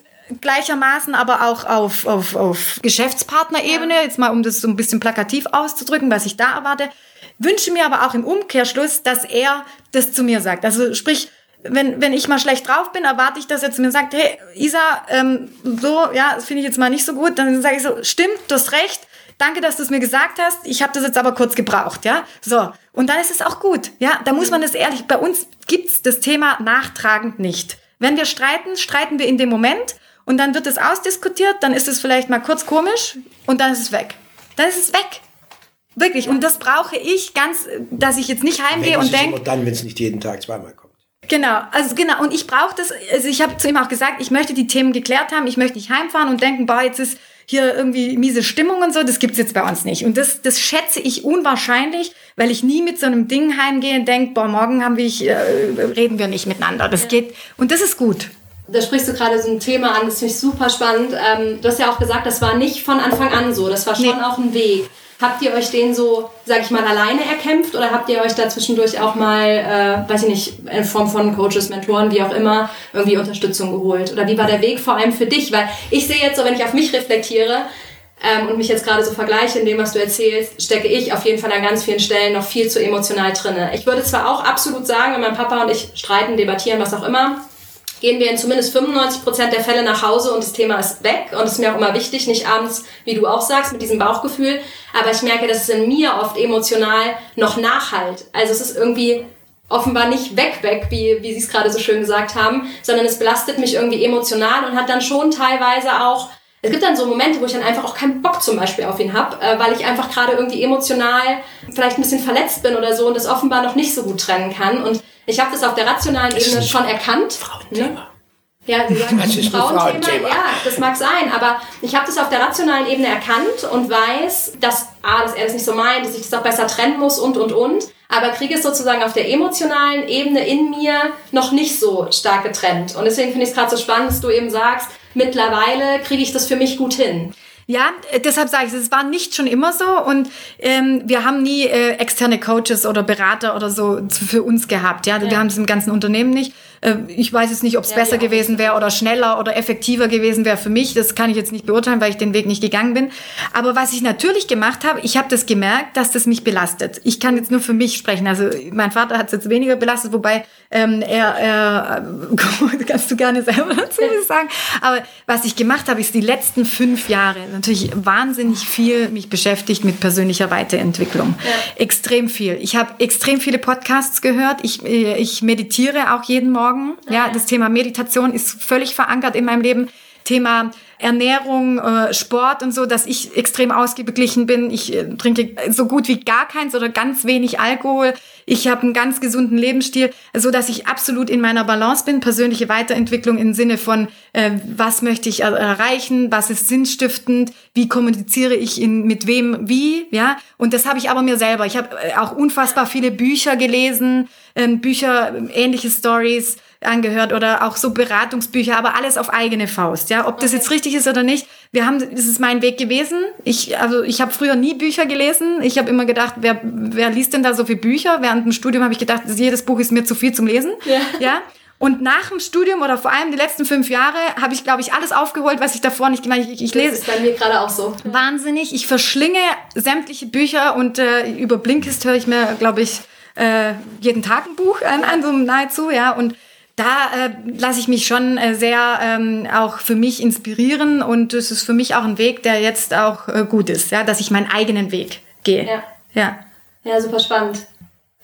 gleichermaßen aber auch auf, auf, auf Geschäftspartnerebene, jetzt mal um das so ein bisschen plakativ auszudrücken, was ich da erwarte, wünsche mir aber auch im Umkehrschluss, dass er das zu mir sagt. Also sprich, wenn, wenn ich mal schlecht drauf bin, erwarte ich, dass er zu mir sagt, hey, Isa, ähm, so, ja, das finde ich jetzt mal nicht so gut. Dann sage ich so, stimmt, du hast recht. Danke, dass du es mir gesagt hast. Ich habe das jetzt aber kurz gebraucht, ja. So, und dann ist es auch gut, ja. Da muss man das ehrlich, bei uns gibt's das Thema nachtragend nicht. Wenn wir streiten, streiten wir in dem Moment und dann wird es ausdiskutiert, dann ist es vielleicht mal kurz komisch und dann ist es weg. Dann ist es weg. Wirklich. Und das brauche ich ganz, dass ich jetzt nicht heimgehe und denke. Dann, wenn es nicht jeden Tag zweimal kommt. Genau, also genau. Und ich brauche das, also ich habe zu ihm auch gesagt, ich möchte die Themen geklärt haben, ich möchte nicht heimfahren und denken, boah, jetzt ist hier irgendwie miese Stimmung und so, das gibt's jetzt bei uns nicht. Und das, das schätze ich unwahrscheinlich, weil ich nie mit so einem Ding heimgehe und denke, boah, morgen haben wir, äh, reden wir nicht miteinander. Das ja. geht, und das ist gut. da sprichst du gerade so ein Thema an, das finde ich super spannend. Ähm, du hast ja auch gesagt, das war nicht von Anfang an so, das war schon nee. auch ein Weg. Habt ihr euch den so, sag ich mal, alleine erkämpft oder habt ihr euch da zwischendurch auch mal, äh, weiß ich nicht, in Form von Coaches, Mentoren, wie auch immer, irgendwie Unterstützung geholt? Oder wie war der Weg vor allem für dich? Weil ich sehe jetzt so, wenn ich auf mich reflektiere, ähm, und mich jetzt gerade so vergleiche in dem, was du erzählst, stecke ich auf jeden Fall an ganz vielen Stellen noch viel zu emotional drinne. Ich würde zwar auch absolut sagen, wenn mein Papa und ich streiten, debattieren, was auch immer, gehen wir in zumindest 95 Prozent der Fälle nach Hause und das Thema ist weg. Und es ist mir auch immer wichtig, nicht abends, wie du auch sagst, mit diesem Bauchgefühl. Aber ich merke, dass es in mir oft emotional noch nachhalt. Also es ist irgendwie offenbar nicht weg, weg, wie, wie sie es gerade so schön gesagt haben, sondern es belastet mich irgendwie emotional und hat dann schon teilweise auch es gibt dann so Momente, wo ich dann einfach auch keinen Bock zum Beispiel auf ihn habe, äh, weil ich einfach gerade irgendwie emotional vielleicht ein bisschen verletzt bin oder so und das offenbar noch nicht so gut trennen kann. Und ich habe das auf der rationalen Ebene schon erkannt. Frauenthema. Ne? Ja, sie [LAUGHS] sagen, das ist Frauenthema. Frauenthema. Ja, das mag sein, aber ich habe das auf der rationalen Ebene erkannt und weiß, dass, A, dass er das nicht so meint, dass ich das auch besser trennen muss und, und, und. Aber kriege es sozusagen auf der emotionalen Ebene in mir noch nicht so stark getrennt. Und deswegen finde ich es gerade so spannend, dass du eben sagst, mittlerweile kriege ich das für mich gut hin. Ja, äh, deshalb sage ich, es war nicht schon immer so und ähm, wir haben nie äh, externe Coaches oder Berater oder so für uns gehabt. Ja, ja. wir haben es im ganzen Unternehmen nicht. Äh, ich weiß jetzt nicht, ob es ja, besser gewesen wäre oder schneller oder effektiver gewesen wäre für mich. Das kann ich jetzt nicht beurteilen, weil ich den Weg nicht gegangen bin. Aber was ich natürlich gemacht habe, ich habe das gemerkt, dass das mich belastet. Ich kann jetzt nur für mich sprechen. Also mein Vater hat es jetzt weniger belastet, wobei ähm, er, er [LAUGHS] kannst du gerne selber dazu sagen. Aber was ich gemacht habe, ist die letzten fünf Jahre natürlich wahnsinnig viel mich beschäftigt mit persönlicher Weiterentwicklung. Ja. Extrem viel. Ich habe extrem viele Podcasts gehört. Ich, äh, ich meditiere auch jeden Morgen Morgen. Ja, das Thema Meditation ist völlig verankert in meinem Leben. Thema Ernährung, äh, Sport und so, dass ich extrem ausgeglichen bin. Ich äh, trinke so gut wie gar keins oder ganz wenig Alkohol. Ich habe einen ganz gesunden Lebensstil, so dass ich absolut in meiner Balance bin. Persönliche Weiterentwicklung im Sinne von, äh, was möchte ich er erreichen, was ist sinnstiftend, wie kommuniziere ich in, mit wem, wie, ja. Und das habe ich aber mir selber. Ich habe äh, auch unfassbar viele Bücher gelesen, ähm, Bücher, ähnliche Stories angehört oder auch so Beratungsbücher, aber alles auf eigene Faust. Ja, ob das jetzt richtig ist oder nicht. Wir haben, das ist mein Weg gewesen. Ich, also ich habe früher nie Bücher gelesen. Ich habe immer gedacht, wer, wer liest denn da so viele Bücher? Während dem Studium habe ich gedacht, jedes Buch ist mir zu viel zum Lesen. Ja. ja? Und nach dem Studium oder vor allem die letzten fünf Jahre habe ich, glaube ich, alles aufgeholt, was ich davor nicht gemacht habe. Ich, ich lese. Das ist bei mir gerade auch so. Wahnsinnig. Ich verschlinge sämtliche Bücher und äh, über Blinkist höre ich mir, glaube ich, äh, jeden Tag ein Buch an, an so nahezu, ja. Und da äh, lasse ich mich schon äh, sehr ähm, auch für mich inspirieren und es ist für mich auch ein Weg, der jetzt auch äh, gut ist, ja, dass ich meinen eigenen Weg gehe. Ja. Ja, ja super spannend.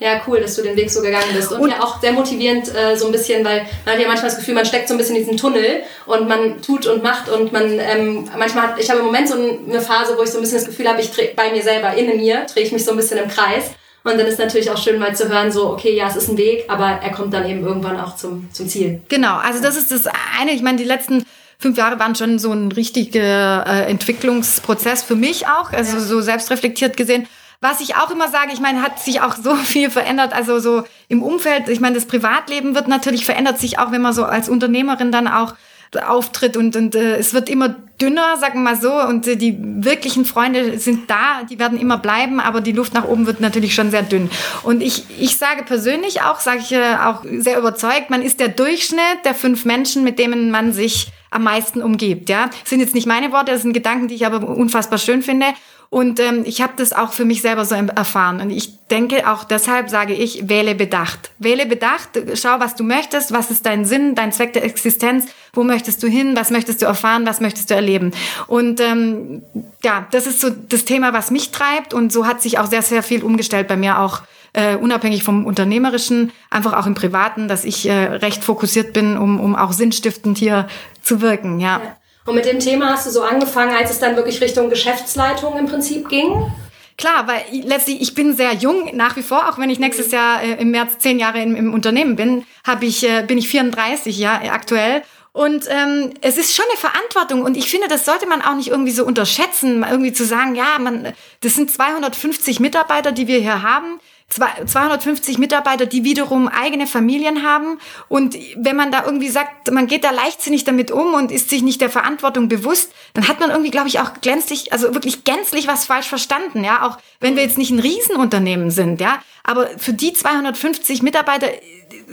Ja, cool, dass du den Weg so gegangen bist. Und, und ja auch sehr motivierend äh, so ein bisschen, weil man hat ja manchmal das Gefühl, man steckt so ein bisschen in diesem Tunnel und man tut und macht und man ähm, manchmal, hat, ich habe im Moment so eine Phase, wo ich so ein bisschen das Gefühl habe, ich drehe bei mir selber, in mir, drehe ich mich so ein bisschen im Kreis. Und dann ist natürlich auch schön mal zu hören, so, okay, ja, es ist ein Weg, aber er kommt dann eben irgendwann auch zum, zum Ziel. Genau, also das ist das eine. Ich meine, die letzten fünf Jahre waren schon so ein richtiger äh, Entwicklungsprozess für mich auch, also ja. so selbstreflektiert gesehen. Was ich auch immer sage, ich meine, hat sich auch so [LAUGHS] viel verändert, also so im Umfeld, ich meine, das Privatleben wird natürlich verändert sich auch, wenn man so als Unternehmerin dann auch auftritt und, und äh, es wird immer dünner, sagen wir mal so, und äh, die wirklichen Freunde sind da, die werden immer bleiben, aber die Luft nach oben wird natürlich schon sehr dünn. Und ich, ich sage persönlich auch, sage ich äh, auch sehr überzeugt, man ist der Durchschnitt der fünf Menschen, mit denen man sich am meisten umgibt. Ja, das sind jetzt nicht meine Worte, das sind Gedanken, die ich aber unfassbar schön finde. Und ähm, ich habe das auch für mich selber so erfahren. Und ich denke auch deshalb sage ich, wähle bedacht. Wähle bedacht, schau, was du möchtest, was ist dein Sinn, dein Zweck der Existenz, wo möchtest du hin, was möchtest du erfahren, was möchtest du erleben. Und ähm, ja, das ist so das Thema, was mich treibt. Und so hat sich auch sehr, sehr viel umgestellt bei mir auch. Uh, unabhängig vom Unternehmerischen, einfach auch im Privaten, dass ich uh, recht fokussiert bin, um, um auch sinnstiftend hier zu wirken, ja. ja. Und mit dem Thema hast du so angefangen, als es dann wirklich Richtung Geschäftsleitung im Prinzip ging? Klar, weil letztlich ich bin sehr jung nach wie vor, auch wenn ich nächstes mhm. Jahr äh, im März zehn Jahre im, im Unternehmen bin, habe ich äh, bin ich 34 ja aktuell und ähm, es ist schon eine Verantwortung und ich finde, das sollte man auch nicht irgendwie so unterschätzen, irgendwie zu sagen, ja, man, das sind 250 Mitarbeiter, die wir hier haben. 250 Mitarbeiter, die wiederum eigene Familien haben. Und wenn man da irgendwie sagt, man geht da leichtsinnig damit um und ist sich nicht der Verantwortung bewusst, dann hat man irgendwie, glaube ich, auch glänzlich, also wirklich gänzlich was falsch verstanden, ja. Auch wenn wir jetzt nicht ein Riesenunternehmen sind, ja. Aber für die 250 Mitarbeiter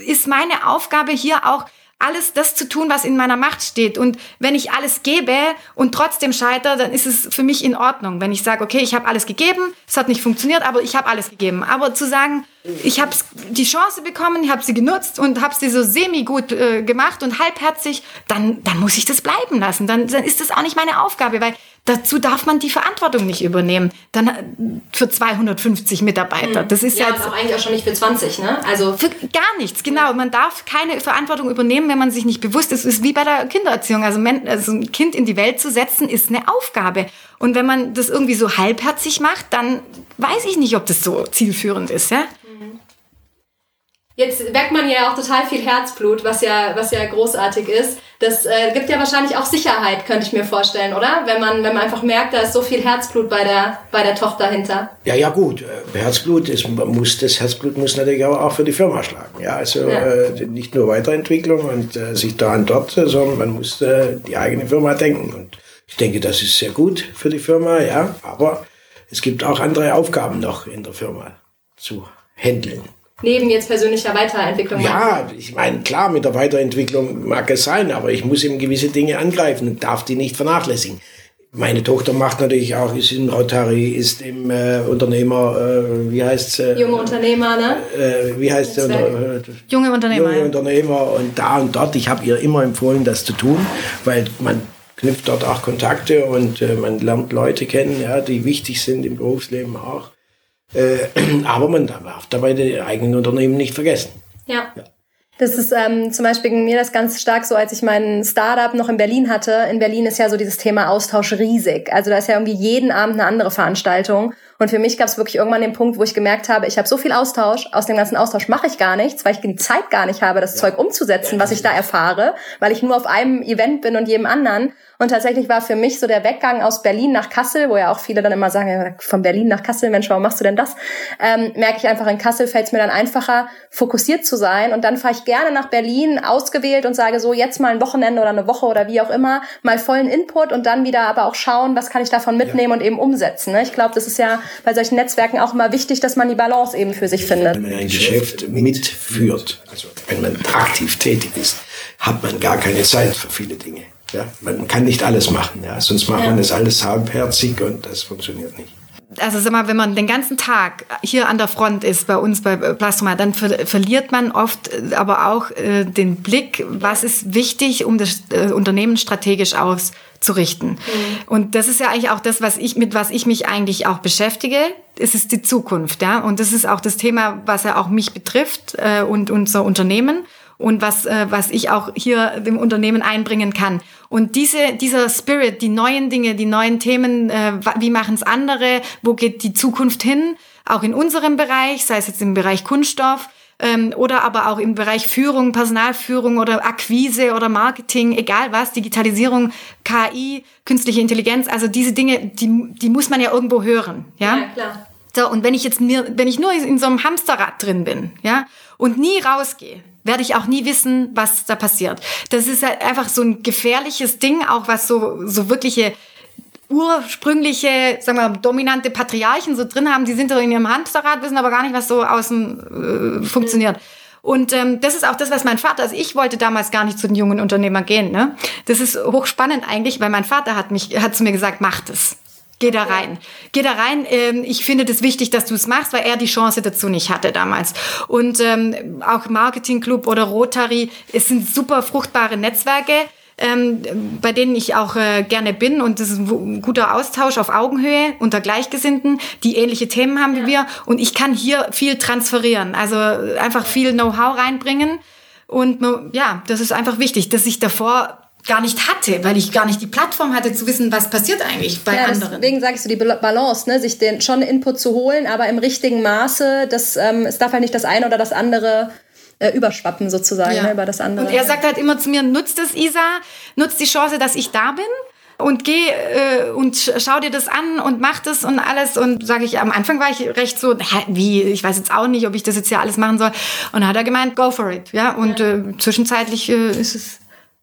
ist meine Aufgabe hier auch, alles das zu tun, was in meiner Macht steht. Und wenn ich alles gebe und trotzdem scheitere, dann ist es für mich in Ordnung. Wenn ich sage, okay, ich habe alles gegeben, es hat nicht funktioniert, aber ich habe alles gegeben. Aber zu sagen, ich habe die Chance bekommen, ich habe sie genutzt und habe sie so semi-gut äh, gemacht und halbherzig, dann, dann muss ich das bleiben lassen. Dann, dann ist das auch nicht meine Aufgabe, weil dazu darf man die Verantwortung nicht übernehmen. Dann äh, für 250 Mitarbeiter. Das ist ja, jetzt auch eigentlich auch schon nicht für 20, ne? Also für gar nichts, genau. Man darf keine Verantwortung übernehmen, wenn man sich nicht bewusst ist. Es ist wie bei der Kindererziehung. Also, also ein Kind in die Welt zu setzen, ist eine Aufgabe. Und wenn man das irgendwie so halbherzig macht, dann weiß ich nicht, ob das so zielführend ist, ja? Jetzt weckt man ja auch total viel Herzblut, was ja, was ja großartig ist. Das äh, gibt ja wahrscheinlich auch Sicherheit, könnte ich mir vorstellen, oder? Wenn man, wenn man einfach merkt, da ist so viel Herzblut bei der, bei der Tochter hinter. Ja, ja, gut. Äh, Herzblut ist, muss, das Herzblut muss natürlich auch für die Firma schlagen. Ja, also ja. Äh, nicht nur Weiterentwicklung und äh, sich da und dort, sondern man muss äh, die eigene Firma denken. Und ich denke, das ist sehr gut für die Firma, ja. Aber es gibt auch andere Aufgaben noch in der Firma zu handeln neben jetzt persönlicher Weiterentwicklung? Ja, ich meine, klar, mit der Weiterentwicklung mag es sein, aber ich muss eben gewisse Dinge angreifen und darf die nicht vernachlässigen. Meine Tochter macht natürlich auch, ist in Rotary, ist im äh, Unternehmer, äh, wie heißt äh, Junge Unternehmer, ne? Äh, wie heißt der? Äh, junge Unternehmer. Junge ja. Unternehmer und da und dort. Ich habe ihr immer empfohlen, das zu tun, weil man knüpft dort auch Kontakte und äh, man lernt Leute kennen, ja, die wichtig sind im Berufsleben auch. Äh, [CLEARS THROAT] aber man darf dabei die eigenen Unternehmen nicht vergessen. ja. ja. Das ist ähm, zum Beispiel mir das ganz stark so, als ich mein Startup noch in Berlin hatte. In Berlin ist ja so dieses Thema Austausch riesig. Also da ist ja irgendwie jeden Abend eine andere Veranstaltung. Und für mich gab es wirklich irgendwann den Punkt, wo ich gemerkt habe, ich habe so viel Austausch, aus dem ganzen Austausch mache ich gar nichts, weil ich die Zeit gar nicht habe, das ja. Zeug umzusetzen, was ich da erfahre, weil ich nur auf einem Event bin und jedem anderen. Und tatsächlich war für mich so der Weggang aus Berlin nach Kassel, wo ja auch viele dann immer sagen, von Berlin nach Kassel, Mensch, warum machst du denn das? Ähm, merke ich einfach, in Kassel fällt es mir dann einfacher, fokussiert zu sein. Und dann fahre ich gerne nach Berlin, ausgewählt und sage so, jetzt mal ein Wochenende oder eine Woche oder wie auch immer, mal vollen Input und dann wieder aber auch schauen, was kann ich davon mitnehmen ja. und eben umsetzen. Ne? Ich glaube, das ist ja bei solchen Netzwerken auch immer wichtig, dass man die Balance eben für sich findet. Wenn man ein Geschäft mitführt, also wenn man aktiv tätig ist, hat man gar keine Zeit für viele Dinge. Ja, man kann nicht alles machen, ja, sonst macht ja. man das alles halbherzig und das funktioniert nicht. Also sag mal, wenn man den ganzen Tag hier an der Front ist bei uns bei Plastoma, dann ver verliert man oft äh, aber auch äh, den Blick, was ist wichtig, um das äh, Unternehmen strategisch auszurichten. Mhm. Und das ist ja eigentlich auch das, was ich mit was ich mich eigentlich auch beschäftige. Es ist die Zukunft, ja, und das ist auch das Thema, was ja auch mich betrifft äh, und unser Unternehmen und was, äh, was ich auch hier dem Unternehmen einbringen kann. Und diese, dieser Spirit, die neuen Dinge, die neuen Themen, äh, wie machen es andere, wo geht die Zukunft hin, auch in unserem Bereich, sei es jetzt im Bereich Kunststoff, ähm, oder aber auch im Bereich Führung, Personalführung oder Akquise oder Marketing, egal was, Digitalisierung, KI, künstliche Intelligenz, also diese Dinge, die, die muss man ja irgendwo hören, ja? Ja, klar. So, und wenn ich jetzt mir, wenn ich nur in so einem Hamsterrad drin bin, ja, und nie rausgehe, werde ich auch nie wissen, was da passiert. Das ist halt einfach so ein gefährliches Ding, auch was so, so wirkliche ursprüngliche, sagen wir, dominante Patriarchen so drin haben. Die sind da in ihrem Hamsterrad, wissen aber gar nicht, was so außen äh, funktioniert. Und ähm, das ist auch das, was mein Vater, also ich wollte damals gar nicht zu den jungen Unternehmern gehen. Ne? Das ist hochspannend eigentlich, weil mein Vater hat mich, hat zu mir gesagt, mach das. Geh da rein. Geh da rein. Ähm, ich finde das wichtig, dass du es machst, weil er die Chance dazu nicht hatte damals. Und ähm, auch Marketingclub oder Rotary, es sind super fruchtbare Netzwerke. Ähm, bei denen ich auch äh, gerne bin und das ist ein guter Austausch auf Augenhöhe unter Gleichgesinnten, die ähnliche Themen haben ja. wie wir und ich kann hier viel transferieren, also einfach viel Know-how reinbringen und ja, das ist einfach wichtig, dass ich davor gar nicht hatte, weil ich gar nicht die Plattform hatte zu wissen, was passiert eigentlich bei ja, anderen. Deswegen sagst du die Balance, ne? sich den schon Input zu holen, aber im richtigen Maße. Das, ähm, es darf halt nicht das eine oder das andere äh, überschwappen sozusagen ja. ne, über das andere. Und er sagt halt immer zu mir, nutzt es, Isa, nutzt die Chance, dass ich da bin und geh äh, und schau dir das an und mach das und alles. Und sage ich, am Anfang war ich recht so, hä, wie, ich weiß jetzt auch nicht, ob ich das jetzt ja alles machen soll. Und dann hat er gemeint, go for it. Ja, und ja. Äh, zwischenzeitlich äh, ist es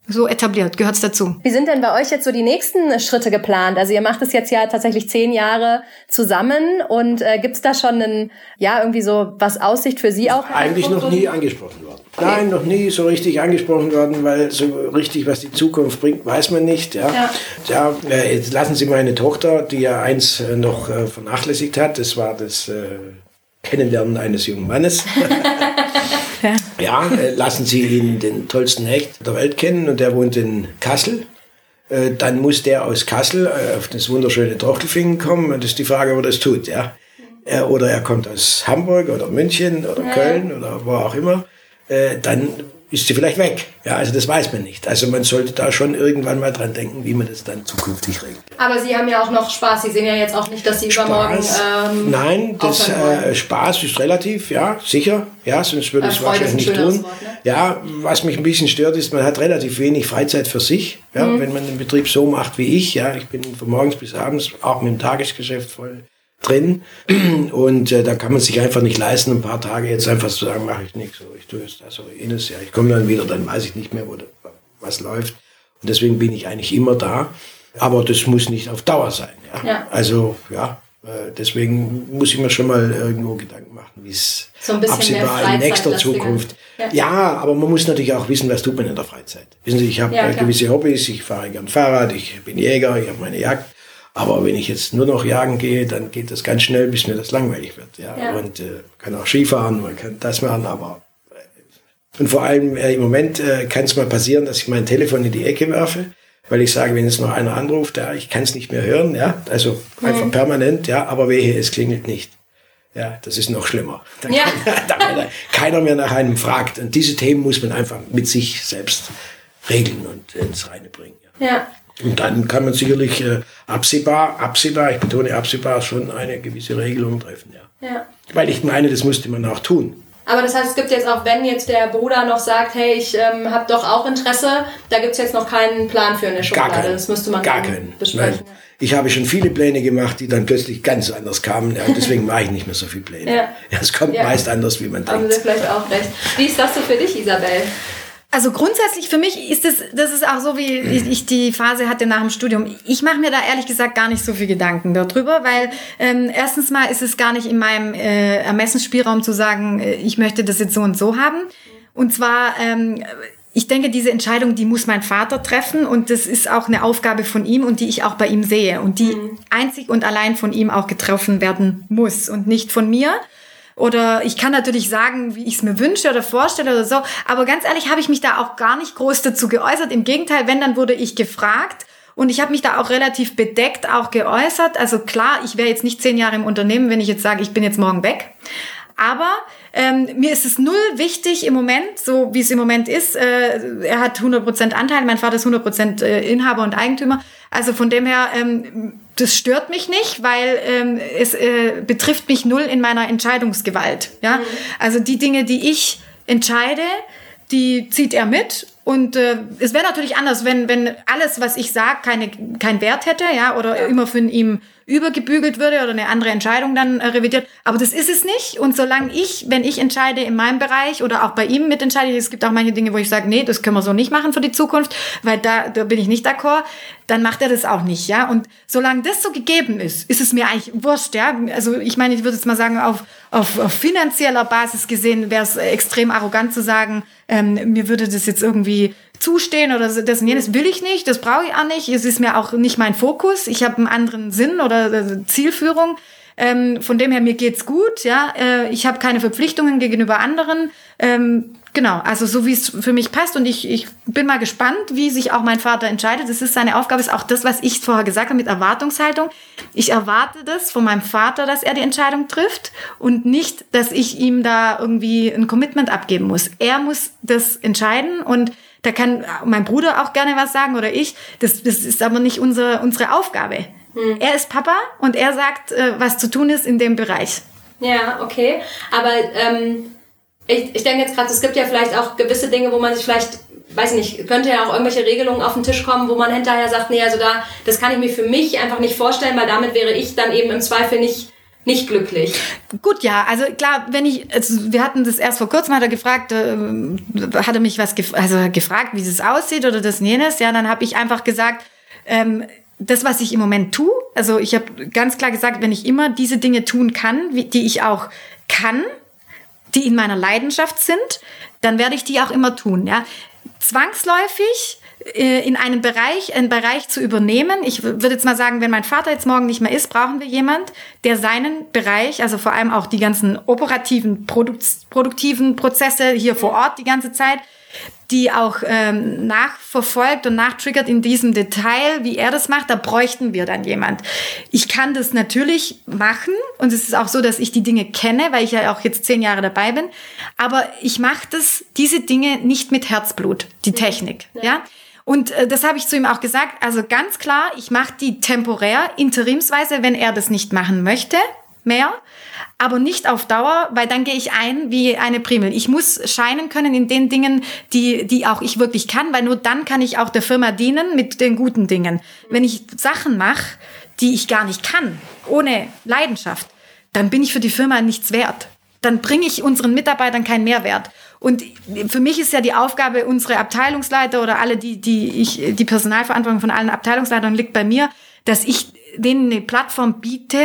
so etabliert, gehört's dazu. Wie sind denn bei euch jetzt so die nächsten Schritte geplant? Also ihr macht es jetzt ja tatsächlich zehn Jahre zusammen und äh, gibt's da schon einen, ja, irgendwie so was Aussicht für Sie auch? Eigentlich noch nie angesprochen worden. Okay. Nein, noch nie so richtig angesprochen worden, weil so richtig, was die Zukunft bringt, weiß man nicht. Ja, ja. ja äh, jetzt lassen Sie meine Tochter, die ja eins äh, noch äh, vernachlässigt hat, das war das äh, Kennenlernen eines jungen Mannes. [LAUGHS] ja, äh, lassen Sie ihn den tollsten Hecht der Welt kennen und der wohnt in Kassel. Äh, dann muss der aus Kassel äh, auf das wunderschöne Trachtelfingen kommen und das ist die Frage, ob er das tut. Ja? Oder er kommt aus Hamburg oder München oder ja. Köln oder wo auch immer. Dann ist sie vielleicht weg. Ja, also das weiß man nicht. Also man sollte da schon irgendwann mal dran denken, wie man das dann zukünftig regelt. Aber Sie haben ja auch noch Spaß. Sie sehen ja jetzt auch nicht, dass Sie Spaß, übermorgen. Ähm, Nein, das äh, Spaß ist relativ, ja, sicher. Ja, sonst würde ich es wahrscheinlich nicht tun. Wort, ne? Ja, was mich ein bisschen stört, ist, man hat relativ wenig Freizeit für sich. Ja, mhm. wenn man den Betrieb so macht wie ich. Ja, ich bin von morgens bis abends auch mit dem Tagesgeschäft voll drin. [CLEARS THROAT] Und äh, da kann man sich einfach nicht leisten, ein paar Tage jetzt einfach zu sagen, mache ich nichts. Ich tue jetzt das oder jenes. Ja, ich komme dann wieder, dann weiß ich nicht mehr, wo was läuft. Und deswegen bin ich eigentlich immer da. Aber das muss nicht auf Dauer sein. Ja? ja. Also ja, äh, deswegen muss ich mir schon mal irgendwo Gedanken machen, wie es so absehbar in nächster Zukunft. Ja. ja. aber man muss natürlich auch wissen, was tut man in der Freizeit. Wissen Sie, ich habe ja, gewisse Hobbys, ich fahre gern Fahrrad, ich bin Jäger, ich habe meine Jagd. Aber wenn ich jetzt nur noch jagen gehe, dann geht das ganz schnell, bis mir das langweilig wird. Ja, ja. und äh, man kann auch Skifahren, man kann das machen, aber äh, und vor allem äh, im Moment äh, kann es mal passieren, dass ich mein Telefon in die Ecke werfe, weil ich sage, wenn jetzt noch einer anruft, ja, ich kann es nicht mehr hören, ja, also einfach mhm. permanent, ja, aber wehe, es klingelt nicht. Ja, das ist noch schlimmer. Da ja. kann, [LAUGHS] keiner mehr nach einem fragt. Und diese Themen muss man einfach mit sich selbst regeln und ins Reine bringen. Ja. ja. Und dann kann man sicherlich äh, absehbar, absehbar, ich betone absehbar, schon eine gewisse Regelung treffen, ja. ja. Weil ich meine, das musste man auch tun. Aber das heißt, es gibt jetzt auch, wenn jetzt der Bruder noch sagt, hey, ich ähm, habe doch auch Interesse, da gibt es jetzt noch keinen Plan für eine Schublade. Gar keinen. Das müsste man gar keinen. besprechen. Nein. Ich habe schon viele Pläne gemacht, die dann plötzlich ganz anders kamen. Ja, deswegen mache ich nicht mehr so viele Pläne. Ja. ja es kommt ja. meist anders, wie man denkt. Haben Sie vielleicht auch recht. Wie ist das so für dich, Isabel? Also grundsätzlich für mich ist es, das ist auch so, wie ich die Phase hatte nach dem Studium. Ich mache mir da ehrlich gesagt gar nicht so viel Gedanken darüber, weil ähm, erstens mal ist es gar nicht in meinem äh, Ermessensspielraum zu sagen, äh, ich möchte das jetzt so und so haben. Und zwar, ähm, ich denke, diese Entscheidung, die muss mein Vater treffen und das ist auch eine Aufgabe von ihm und die ich auch bei ihm sehe und die mhm. einzig und allein von ihm auch getroffen werden muss und nicht von mir. Oder ich kann natürlich sagen, wie ich es mir wünsche oder vorstelle oder so. Aber ganz ehrlich habe ich mich da auch gar nicht groß dazu geäußert. Im Gegenteil, wenn, dann wurde ich gefragt. Und ich habe mich da auch relativ bedeckt auch geäußert. Also klar, ich wäre jetzt nicht zehn Jahre im Unternehmen, wenn ich jetzt sage, ich bin jetzt morgen weg. Aber ähm, mir ist es null wichtig im Moment, so wie es im Moment ist. Äh, er hat 100% Anteil, mein Vater ist 100% äh, Inhaber und Eigentümer. Also von dem her, ähm, das stört mich nicht, weil ähm, es äh, betrifft mich null in meiner Entscheidungsgewalt. Ja? Mhm. Also die Dinge, die ich entscheide, die zieht er mit. Und äh, es wäre natürlich anders, wenn, wenn alles, was ich sage, keine, keinen Wert hätte, ja, oder ja. immer von ihm übergebügelt würde oder eine andere Entscheidung dann äh, revidiert. Aber das ist es nicht. Und solange ich, wenn ich entscheide in meinem Bereich oder auch bei ihm mitentscheide, es gibt auch manche Dinge, wo ich sage, nee, das können wir so nicht machen für die Zukunft, weil da, da bin ich nicht d'accord, dann macht er das auch nicht, ja. Und solange das so gegeben ist, ist es mir eigentlich wurscht, ja. Also ich meine, ich würde jetzt mal sagen, auf, auf, auf finanzieller Basis gesehen wäre es extrem arrogant zu sagen, ähm, mir würde das jetzt irgendwie zustehen oder das und jenes will ich nicht, das brauche ich auch nicht. Es ist mir auch nicht mein Fokus. Ich habe einen anderen Sinn oder äh, Zielführung. Ähm, von dem her, mir geht's gut, ja. Äh, ich habe keine Verpflichtungen gegenüber anderen. Ähm, genau, also so wie es für mich passt und ich, ich bin mal gespannt, wie sich auch mein Vater entscheidet. Das ist seine Aufgabe, ist auch das, was ich vorher gesagt habe mit Erwartungshaltung. Ich erwarte das von meinem Vater, dass er die Entscheidung trifft und nicht, dass ich ihm da irgendwie ein Commitment abgeben muss. Er muss das entscheiden und da kann mein Bruder auch gerne was sagen oder ich. Das, das ist aber nicht unsere, unsere Aufgabe. Hm. Er ist Papa und er sagt, äh, was zu tun ist in dem Bereich. Ja, okay. Aber ähm, ich, ich denke jetzt gerade, es gibt ja vielleicht auch gewisse Dinge, wo man sich vielleicht weiß nicht, könnte ja auch irgendwelche Regelungen auf den Tisch kommen, wo man hinterher sagt, nee, also da, das kann ich mir für mich einfach nicht vorstellen, weil damit wäre ich dann eben im Zweifel nicht nicht glücklich. Gut, ja, also klar, wenn ich, also wir hatten das erst vor kurzem, hat er gefragt, äh, hat er mich was gef also gefragt, wie es aussieht oder das und jenes, ja, dann habe ich einfach gesagt, ähm, das, was ich im Moment tue, also ich habe ganz klar gesagt, wenn ich immer diese Dinge tun kann, wie, die ich auch kann, die in meiner Leidenschaft sind, dann werde ich die auch immer tun. Ja? Zwangsläufig in einen Bereich, einen Bereich zu übernehmen. Ich würde jetzt mal sagen, wenn mein Vater jetzt morgen nicht mehr ist, brauchen wir jemand, der seinen Bereich, also vor allem auch die ganzen operativen, produktiven Prozesse hier vor Ort die ganze Zeit, die auch ähm, nachverfolgt und nachtriggert in diesem Detail, wie er das macht, da bräuchten wir dann jemand. Ich kann das natürlich machen und es ist auch so, dass ich die Dinge kenne, weil ich ja auch jetzt zehn Jahre dabei bin, aber ich mache das, diese Dinge nicht mit Herzblut, die Technik, ja. ja? Und äh, das habe ich zu ihm auch gesagt. Also ganz klar, ich mache die temporär, interimsweise, wenn er das nicht machen möchte, mehr aber nicht auf Dauer, weil dann gehe ich ein wie eine Primel. Ich muss scheinen können in den Dingen, die, die auch ich wirklich kann, weil nur dann kann ich auch der Firma dienen mit den guten Dingen. Wenn ich Sachen mache, die ich gar nicht kann, ohne Leidenschaft, dann bin ich für die Firma nichts wert. Dann bringe ich unseren Mitarbeitern keinen Mehrwert. Und für mich ist ja die Aufgabe, unsere Abteilungsleiter oder alle, die, die ich, die Personalverantwortung von allen Abteilungsleitern liegt bei mir, dass ich denen eine Plattform biete,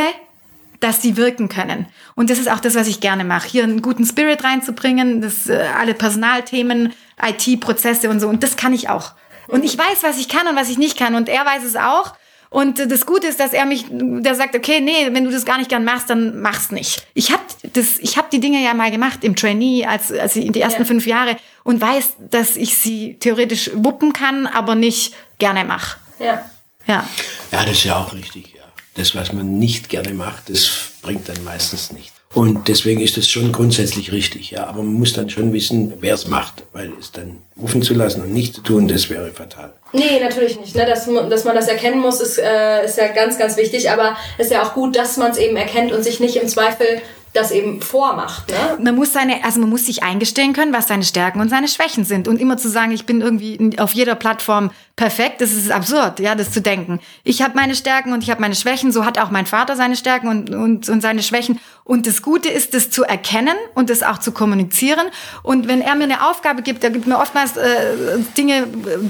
dass sie wirken können. Und das ist auch das, was ich gerne mache. Hier einen guten Spirit reinzubringen, das, äh, alle Personalthemen, IT-Prozesse und so. Und das kann ich auch. Und ich weiß, was ich kann und was ich nicht kann. Und er weiß es auch. Und das Gute ist, dass er mich, der sagt, okay, nee, wenn du das gar nicht gern machst, dann mach's nicht. Ich habe das, ich habe die Dinge ja mal gemacht im Trainee, als, als in die ersten ja. fünf Jahre und weiß, dass ich sie theoretisch wuppen kann, aber nicht gerne mach. Ja. Ja. Ja, das ist ja auch richtig das, was man nicht gerne macht, das bringt dann meistens nicht. Und deswegen ist das schon grundsätzlich richtig, ja. Aber man muss dann schon wissen, wer es macht, weil es dann rufen zu lassen und nicht zu tun, das wäre fatal. Nee, natürlich nicht. Ne? Dass, dass man das erkennen muss, ist, äh, ist ja ganz, ganz wichtig. Aber es ist ja auch gut, dass man es eben erkennt und sich nicht im Zweifel das eben vormacht. Ne? Man muss seine, also man muss sich eingestehen können, was seine Stärken und seine Schwächen sind. Und immer zu sagen, ich bin irgendwie auf jeder Plattform perfekt, das ist absurd, ja, das zu denken. Ich habe meine Stärken und ich habe meine Schwächen, so hat auch mein Vater seine Stärken und, und, und seine Schwächen. Und das Gute ist, das zu erkennen und das auch zu kommunizieren. Und wenn er mir eine Aufgabe gibt, er gibt mir oftmals äh, Dinge,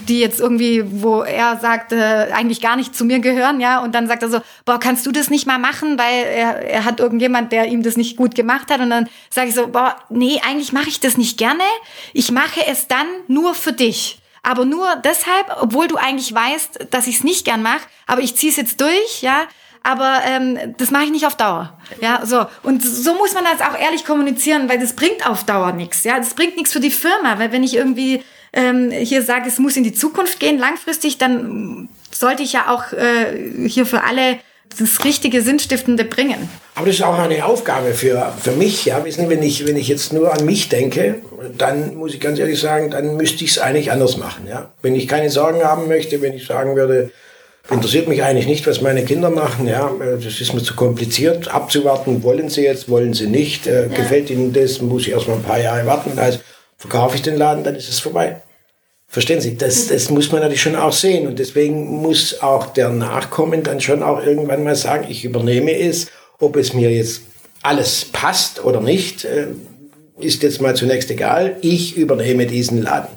die jetzt irgendwie, wo er sagt, äh, eigentlich gar nicht zu mir gehören, ja, und dann sagt er so, boah, kannst du das nicht mal machen, weil er, er hat irgendjemand, der ihm das nicht gut gemacht hat. Und dann sage ich so, boah, nee, eigentlich mache ich das nicht gerne. Ich mache es dann nur für dich aber nur deshalb, obwohl du eigentlich weißt, dass ich es nicht gern mache, aber ich ziehe es jetzt durch, ja. Aber ähm, das mache ich nicht auf Dauer. Ja, so. Und so muss man das auch ehrlich kommunizieren, weil das bringt auf Dauer nichts. Ja, das bringt nichts für die Firma. Weil wenn ich irgendwie ähm, hier sage, es muss in die Zukunft gehen, langfristig, dann sollte ich ja auch äh, hier für alle das richtige Sinnstiftende bringen. Aber das ist auch eine Aufgabe für, für mich. Ja, wissen, wenn ich, wenn ich jetzt nur an mich denke, dann muss ich ganz ehrlich sagen, dann müsste ich es eigentlich anders machen. Ja? Wenn ich keine Sorgen haben möchte, wenn ich sagen würde, interessiert mich eigentlich nicht, was meine Kinder machen, ja, das ist mir zu kompliziert, abzuwarten, wollen sie jetzt, wollen sie nicht, äh, ja. gefällt ihnen das, muss ich erst mal ein paar Jahre warten, also verkaufe ich den Laden, dann ist es vorbei. Verstehen Sie, das, das muss man natürlich schon auch sehen. Und deswegen muss auch der Nachkommen dann schon auch irgendwann mal sagen, ich übernehme es, ob es mir jetzt alles passt oder nicht, äh, ist jetzt mal zunächst egal. Ich übernehme diesen Laden.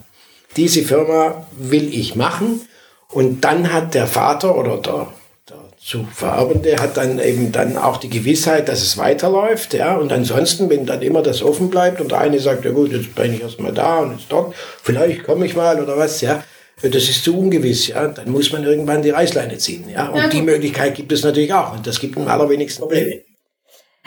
Diese Firma will ich machen. Und dann hat der Vater oder der zu Vererbende hat dann eben dann auch die Gewissheit, dass es weiterläuft. Ja? Und ansonsten, wenn dann immer das offen bleibt und der eine sagt, ja gut, jetzt bin ich erstmal da und jetzt dort, vielleicht komme ich mal oder was, ja, das ist zu ungewiss, ja, dann muss man irgendwann die Reißleine ziehen. Ja? Und ja, die Möglichkeit gibt es natürlich auch und das gibt am allerwenigsten Probleme.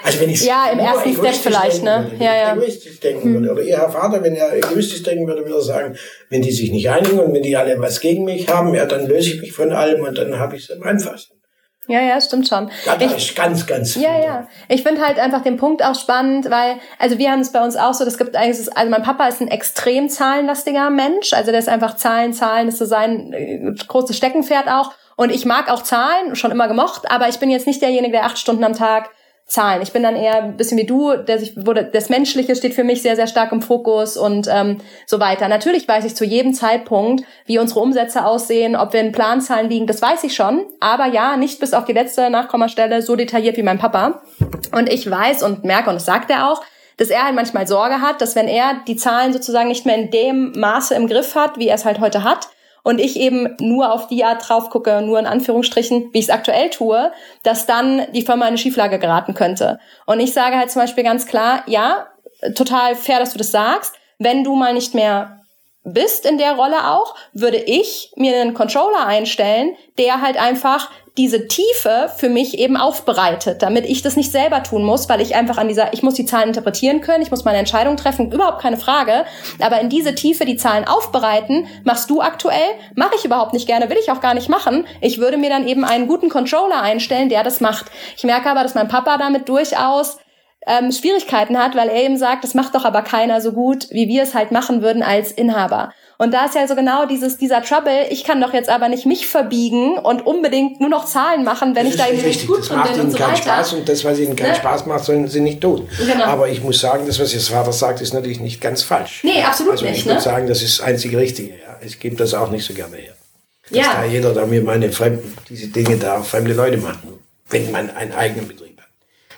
Also wenn ich ja, im ersten Step vielleicht, ne? Würde, ja, ja. Egoistisch denken hm. würde. Oder ihr Herr Vater, wenn er egoistisch denken würde, würde er sagen, wenn die sich nicht einigen und wenn die alle was gegen mich haben, ja, dann löse ich mich von allem und dann habe ich es am einfachsten. Ja, ja, stimmt schon. Ja, das ich, ist ganz, ganz viel. Ja, ja. Ich finde halt einfach den Punkt auch spannend, weil, also wir haben es bei uns auch so, das gibt eigentlich, also mein Papa ist ein extrem zahlenlastiger Mensch, also der ist einfach Zahlen, Zahlen ist so sein äh, großes Steckenpferd auch. Und ich mag auch Zahlen, schon immer gemocht, aber ich bin jetzt nicht derjenige, der acht Stunden am Tag Zahlen. Ich bin dann eher ein bisschen wie du, der sich, wo das Menschliche steht für mich sehr, sehr stark im Fokus und ähm, so weiter. Natürlich weiß ich zu jedem Zeitpunkt, wie unsere Umsätze aussehen, ob wir in Planzahlen liegen, das weiß ich schon. Aber ja, nicht bis auf die letzte Nachkommastelle so detailliert wie mein Papa. Und ich weiß und merke, und das sagt er auch, dass er halt manchmal Sorge hat, dass wenn er die Zahlen sozusagen nicht mehr in dem Maße im Griff hat, wie er es halt heute hat, und ich eben nur auf die Art drauf gucke, nur in Anführungsstrichen, wie ich es aktuell tue, dass dann die Firma in eine Schieflage geraten könnte. Und ich sage halt zum Beispiel ganz klar, ja, total fair, dass du das sagst. Wenn du mal nicht mehr bist in der Rolle auch, würde ich mir einen Controller einstellen, der halt einfach diese Tiefe für mich eben aufbereitet, damit ich das nicht selber tun muss, weil ich einfach an dieser, ich muss die Zahlen interpretieren können, ich muss meine Entscheidung treffen, überhaupt keine Frage. Aber in diese Tiefe die Zahlen aufbereiten, machst du aktuell, mache ich überhaupt nicht gerne, will ich auch gar nicht machen. Ich würde mir dann eben einen guten Controller einstellen, der das macht. Ich merke aber, dass mein Papa damit durchaus ähm, Schwierigkeiten hat, weil er eben sagt, das macht doch aber keiner so gut, wie wir es halt machen würden als Inhaber. Und da ist ja so genau dieses, dieser Trouble, ich kann doch jetzt aber nicht mich verbiegen und unbedingt nur noch Zahlen machen, wenn das ich da eben nicht gut das macht ihnen keinen so Spaß und das, was ihnen keinen ne? Spaß macht, sollen sie nicht tun. Genau. Aber ich muss sagen, das, was Ihr Vater sagt, ist natürlich nicht ganz falsch. Nee, absolut also nicht. Ich würde ne? sagen, das ist das einzige Richtige. Ja. Ich gebe das auch nicht so gerne her. Dass ja. da jeder da mir meine Fremden, diese Dinge da fremde Leute machen, wenn man einen eigenen Betrieb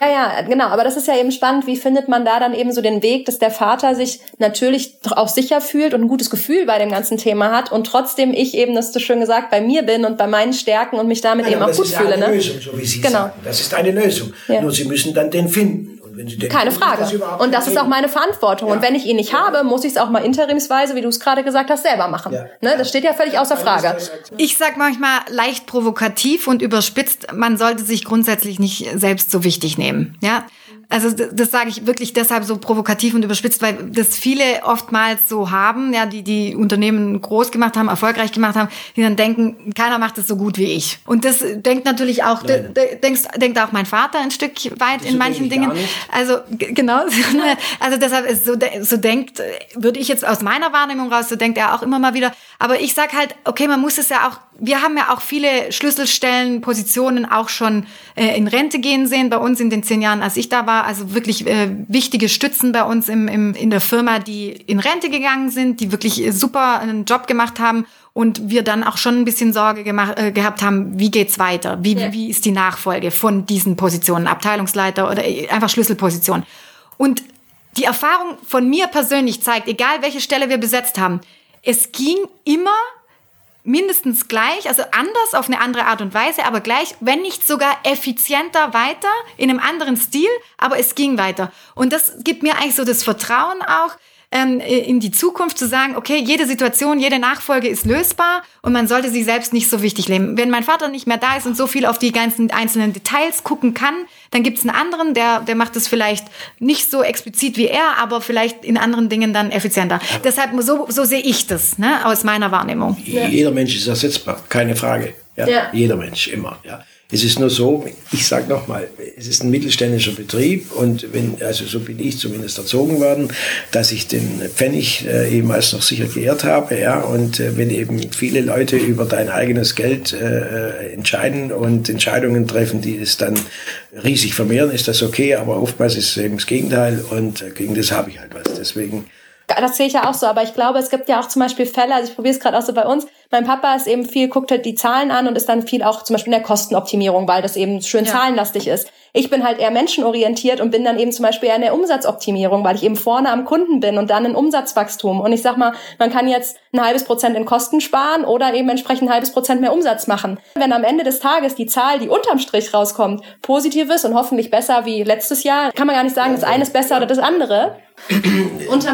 ja, ja, genau. Aber das ist ja eben spannend. Wie findet man da dann eben so den Weg, dass der Vater sich natürlich auch sicher fühlt und ein gutes Gefühl bei dem ganzen Thema hat und trotzdem ich eben, das du schön gesagt, bei mir bin und bei meinen Stärken und mich damit ja, eben auch gut fühle. Das ist eine Lösung, so wie Sie genau. sagen. Das ist eine Lösung. Ja. Nur Sie müssen dann den finden. Denken, Keine Frage. Das und das ist auch meine Verantwortung. Ja. Und wenn ich ihn nicht habe, muss ich es auch mal interimsweise, wie du es gerade gesagt hast, selber machen. Ja. Ne? Das steht ja völlig außer Frage. Ich sag manchmal leicht provokativ und überspitzt, man sollte sich grundsätzlich nicht selbst so wichtig nehmen. Ja. Also das, das sage ich wirklich deshalb so provokativ und überspitzt, weil das viele oftmals so haben, ja, die die Unternehmen groß gemacht haben, erfolgreich gemacht haben, die dann denken, keiner macht es so gut wie ich. Und das denkt natürlich auch, de, de, denkst, denkt auch mein Vater ein Stück weit das in manchen Dingen. Also genau, [LAUGHS] also deshalb ist so so denkt, würde ich jetzt aus meiner Wahrnehmung raus, so denkt er auch immer mal wieder. Aber ich sag halt, okay, man muss es ja auch wir haben ja auch viele Schlüsselstellen, Positionen auch schon äh, in Rente gehen sehen bei uns in den zehn Jahren, als ich da war. Also wirklich äh, wichtige Stützen bei uns im, im, in der Firma, die in Rente gegangen sind, die wirklich super einen Job gemacht haben und wir dann auch schon ein bisschen Sorge gemacht, äh, gehabt haben, wie geht's weiter? Wie, ja. wie ist die Nachfolge von diesen Positionen, Abteilungsleiter oder äh, einfach Schlüsselposition? Und die Erfahrung von mir persönlich zeigt, egal welche Stelle wir besetzt haben, es ging immer mindestens gleich, also anders auf eine andere Art und Weise, aber gleich, wenn nicht sogar effizienter weiter, in einem anderen Stil, aber es ging weiter. Und das gibt mir eigentlich so das Vertrauen auch, ähm, in die Zukunft zu sagen, okay, jede Situation, jede Nachfolge ist lösbar und man sollte sich selbst nicht so wichtig nehmen. Wenn mein Vater nicht mehr da ist und so viel auf die ganzen einzelnen Details gucken kann, dann gibt es einen anderen, der, der macht es vielleicht nicht so explizit wie er, aber vielleicht in anderen Dingen dann effizienter. Ja. Deshalb, so, so sehe ich das, ne, aus meiner Wahrnehmung. Jeder Mensch ist ersetzbar, keine Frage. Ja, ja. Jeder Mensch, immer. Ja. Es ist nur so, ich sage nochmal, es ist ein mittelständischer Betrieb und wenn, also so bin ich zumindest erzogen worden, dass ich den Pfennig äh, ehemals noch sicher geehrt habe, ja, und äh, wenn eben viele Leute über dein eigenes Geld äh, entscheiden und Entscheidungen treffen, die es dann riesig vermehren, ist das okay, aber oftmals ist es eben das Gegenteil und äh, gegen das habe ich halt was. Deswegen das sehe ich ja auch so, aber ich glaube, es gibt ja auch zum Beispiel Fälle, also ich probiere es gerade auch so bei uns, mein Papa ist eben viel, guckt halt die Zahlen an und ist dann viel auch zum Beispiel in der Kostenoptimierung, weil das eben schön ja. zahlenlastig ist. Ich bin halt eher menschenorientiert und bin dann eben zum Beispiel eher in der Umsatzoptimierung, weil ich eben vorne am Kunden bin und dann in Umsatzwachstum. Und ich sag mal, man kann jetzt ein halbes Prozent in Kosten sparen oder eben entsprechend ein halbes Prozent mehr Umsatz machen. Wenn am Ende des Tages die Zahl, die unterm Strich rauskommt, positiv ist und hoffentlich besser wie letztes Jahr, kann man gar nicht sagen, das eine ist besser oder das andere. [CLEARS THROAT]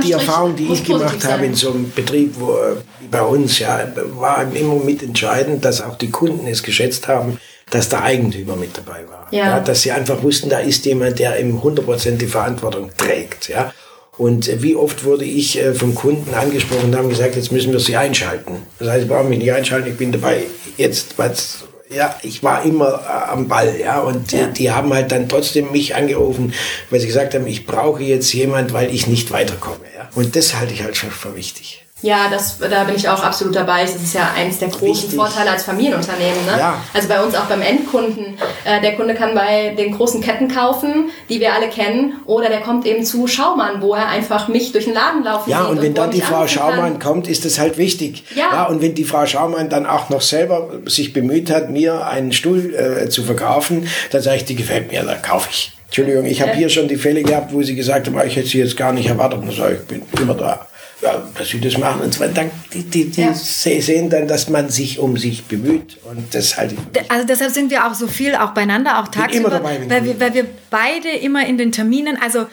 die Erfahrung, die ich gemacht habe in so einem Betrieb, wo äh, bei uns ja, war immer mitentscheidend, dass auch die Kunden es geschätzt haben, dass der Eigentümer mit dabei war. Ja. ja dass sie einfach wussten, da ist jemand, der im 100% die Verantwortung trägt. Ja. Und äh, wie oft wurde ich äh, vom Kunden angesprochen und haben gesagt, jetzt müssen wir sie einschalten. Das heißt, ich brauche mich nicht einschalten, ich bin dabei. Jetzt, was ja, ich war immer äh, am Ball, ja, und. Die, die, haben halt dann trotzdem mich angerufen, weil sie gesagt haben, ich brauche jetzt jemand, weil ich nicht weiterkomme, ja. Und das halte ich halt schon für wichtig. Ja, das, da bin ich auch absolut dabei. Das ist ja eins der großen Wichtig. Vorteile als Familienunternehmen. Ne? Ja. Also bei uns auch beim Endkunden. Äh, der Kunde kann bei den großen Ketten kaufen, die wir alle kennen, oder der kommt eben zu Schaumann, wo er einfach mich durch den Laden laufen Ja, und wenn und dann die Frau Schaumann kommt, ist das halt wichtig. Ja. ja. Und wenn die Frau Schaumann dann auch noch selber sich bemüht hat, mir einen Stuhl äh, zu verkaufen, dann sage ich, die gefällt mir, dann kaufe ich. Entschuldigung, ich habe hier schon die Fälle gehabt, wo sie gesagt haben, ich hätte sie jetzt gar nicht erwartet. Und sage ich, bin immer da ja, dass sie das machen. Und zwar dann, die, die, die ja. sehen dann, dass man sich um sich bemüht. Und das halte ich. Also deshalb sind wir auch so viel auch beieinander, auch tagsüber. Immer dabei, weil, wir, weil wir beide immer in den Terminen, also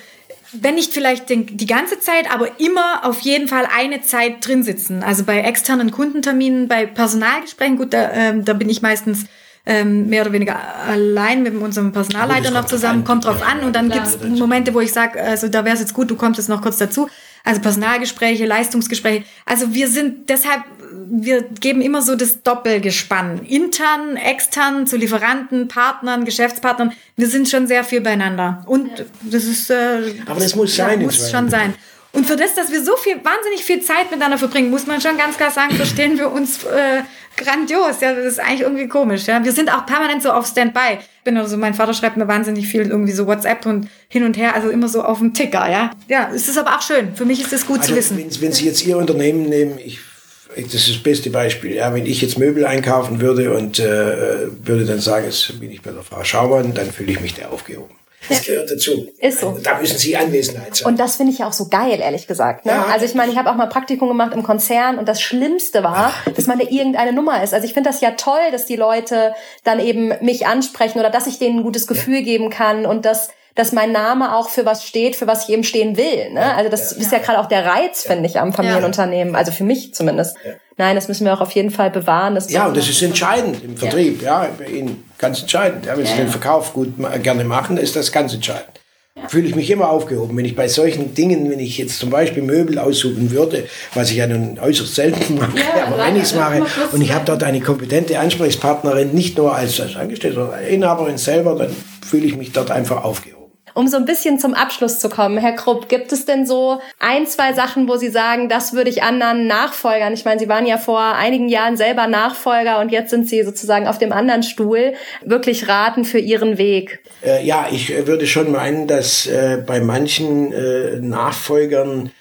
wenn nicht vielleicht den, die ganze Zeit, aber immer auf jeden Fall eine Zeit drin sitzen. Also bei externen Kundenterminen, bei Personalgesprächen, gut, da, ähm, da bin ich meistens ähm, mehr oder weniger allein mit unserem Personalleiter noch zusammen, kommt drauf an. Und dann gibt es Momente, wo ich sage, also da wäre es jetzt gut, du kommst jetzt noch kurz dazu. Also Personalgespräche, Leistungsgespräche. Also wir sind deshalb, wir geben immer so das Doppelgespann. Intern, extern, zu Lieferanten, Partnern, Geschäftspartnern. Wir sind schon sehr viel beieinander. Und das ist. Äh, Aber das muss sein. Ja, muss schon sein. Und für das, dass wir so viel, wahnsinnig viel Zeit miteinander verbringen, muss man schon ganz klar sagen, verstehen wir uns äh, grandios. Ja, das ist eigentlich irgendwie komisch. Ja, wir sind auch permanent so auf Standby. Bin also, mein Vater schreibt mir wahnsinnig viel irgendwie so WhatsApp und hin und her, also immer so auf dem Ticker. Ja, ja, es ist aber auch schön. Für mich ist es gut also, zu wissen. Wenn, wenn Sie jetzt Ihr Unternehmen nehmen, ich das ist das beste Beispiel. Ja, wenn ich jetzt Möbel einkaufen würde und äh, würde dann sagen, jetzt bin ich bei der Frau Schaumann, dann fühle ich mich da aufgehoben. Das gehört dazu. Ist so. Da müssen Sie Anwesenheit sein. Und das finde ich ja auch so geil, ehrlich gesagt. Ne? Ja. Also ich meine, ich habe auch mal Praktikum gemacht im Konzern und das Schlimmste war, Ach. dass man da irgendeine Nummer ist. Also ich finde das ja toll, dass die Leute dann eben mich ansprechen oder dass ich denen ein gutes Gefühl ja. geben kann und dass dass mein Name auch für was steht, für was ich eben stehen will. Ne? Also das ja. ist ja gerade auch der Reiz, finde ich, am Familienunternehmen. Also für mich zumindest. Nein, das müssen wir auch auf jeden Fall bewahren. Das ja, und das ist entscheidend im Vertrieb. Ja, bei Ihnen ganz entscheidend. Ja, wenn Sie den Verkauf gut gerne machen, ist das ganz entscheidend. Ja. Fühle ich mich immer aufgehoben. Wenn ich bei solchen Dingen, wenn ich jetzt zum Beispiel Möbel aussuchen würde, was ich ja nun äußerst selten mache, ja, aber wenn ich es mache, und ich habe dort eine kompetente Ansprechpartnerin, nicht nur als, als Angestellte, sondern als Inhaberin selber, dann fühle ich mich dort einfach aufgehoben. Um so ein bisschen zum Abschluss zu kommen, Herr Krupp, gibt es denn so ein, zwei Sachen, wo Sie sagen, das würde ich anderen Nachfolgern, ich meine, Sie waren ja vor einigen Jahren selber Nachfolger und jetzt sind Sie sozusagen auf dem anderen Stuhl, wirklich raten für Ihren Weg? Äh, ja, ich äh, würde schon meinen, dass äh, bei manchen äh, Nachfolgern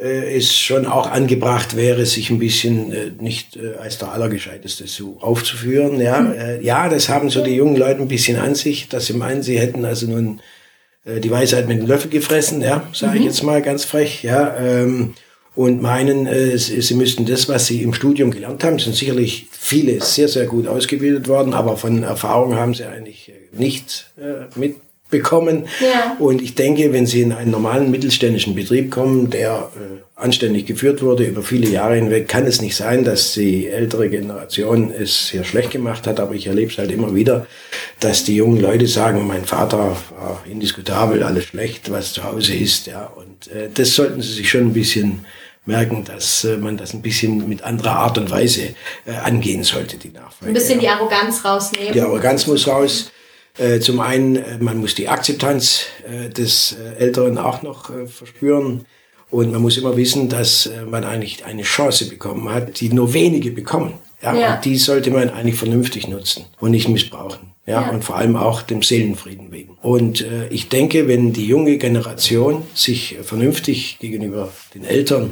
äh, es schon auch angebracht wäre, sich ein bisschen äh, nicht äh, als der Allergescheiteste so aufzuführen. Ja, hm. äh, ja, das haben so die jungen Leute ein bisschen an sich, dass sie meinen, sie hätten also nun äh, die Weisheit mit dem Löffel gefressen, ja, sage mhm. ich jetzt mal ganz frech, ja, ähm, und meinen, äh, sie müssten das, was sie im Studium gelernt haben, sind sicherlich viele sehr, sehr gut ausgebildet worden, aber von Erfahrung haben sie eigentlich äh, nichts äh, mit bekommen. Ja. Und ich denke, wenn Sie in einen normalen mittelständischen Betrieb kommen, der äh, anständig geführt wurde über viele Jahre hinweg, kann es nicht sein, dass die ältere Generation es sehr schlecht gemacht hat. Aber ich erlebe es halt immer wieder, dass die jungen Leute sagen, mein Vater war indiskutabel, alles schlecht, was zu Hause ist. Ja, und äh, das sollten Sie sich schon ein bisschen merken, dass äh, man das ein bisschen mit anderer Art und Weise äh, angehen sollte, die Nachfolge. Ein bisschen die Arroganz rausnehmen. Die Arroganz muss raus. Äh, zum einen, äh, man muss die Akzeptanz äh, des Älteren auch noch verspüren. Und man muss immer wissen, dass man eigentlich eine Chance bekommen hat, die nur wenige bekommen. Ja, ja. Und die sollte man eigentlich vernünftig nutzen und nicht missbrauchen. Ja, ja. und vor allem auch dem Seelenfrieden wegen. Und äh, ich denke, wenn die junge Generation sich vernünftig gegenüber den Eltern,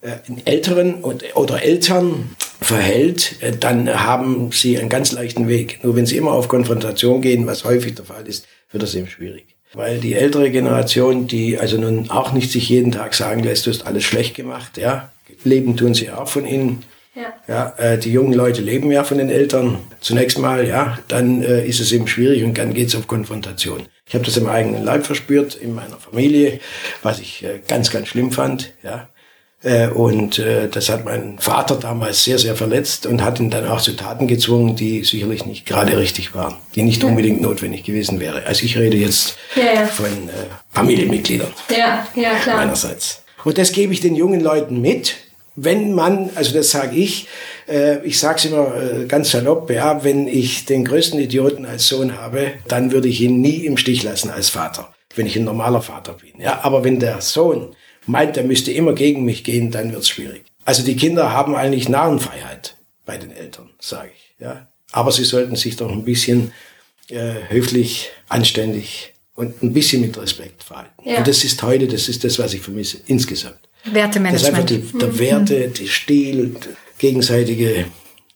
äh, Älteren und, oder Eltern verhält, äh, dann haben sie einen ganz leichten Weg. Nur wenn sie immer auf Konfrontation gehen, was häufig der Fall ist, wird das eben schwierig. Weil die ältere Generation, die also nun auch nicht sich jeden Tag sagen lässt, du hast alles schlecht gemacht, ja, leben tun sie auch von ihnen. Ja. ja äh, die jungen Leute leben ja von den Eltern zunächst mal, ja, dann äh, ist es eben schwierig und dann geht es auf Konfrontation. Ich habe das im eigenen Leib verspürt, in meiner Familie, was ich äh, ganz, ganz schlimm fand, ja. Äh, und äh, das hat mein Vater damals sehr, sehr verletzt und hat ihn dann auch zu Taten gezwungen, die sicherlich nicht gerade richtig waren, die nicht unbedingt notwendig gewesen wäre. Also ich rede jetzt ja, ja. von äh, Familienmitgliedern. Ja, ja, klar. Meinerseits. Und das gebe ich den jungen Leuten mit. Wenn man, also das sage ich, äh, ich sage es immer äh, ganz salopp, ja, wenn ich den größten Idioten als Sohn habe, dann würde ich ihn nie im Stich lassen als Vater, wenn ich ein normaler Vater bin. Ja, aber wenn der Sohn meint, er müsste immer gegen mich gehen, dann wird's schwierig. Also die Kinder haben eigentlich Narrenfreiheit bei den Eltern, sage ich. Ja. Aber sie sollten sich doch ein bisschen äh, höflich, anständig und ein bisschen mit Respekt verhalten. Ja. Und das ist heute, das ist das, was ich vermisse, insgesamt. Wertemanagement. Das einfach die, der mhm. Werte, die Stil, gegenseitige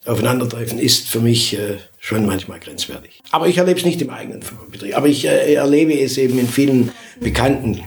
Aufeinandertreffen ist für mich äh, schon manchmal grenzwertig. Aber ich erlebe es nicht im eigenen Betrieb. Aber ich äh, erlebe es eben in vielen bekannten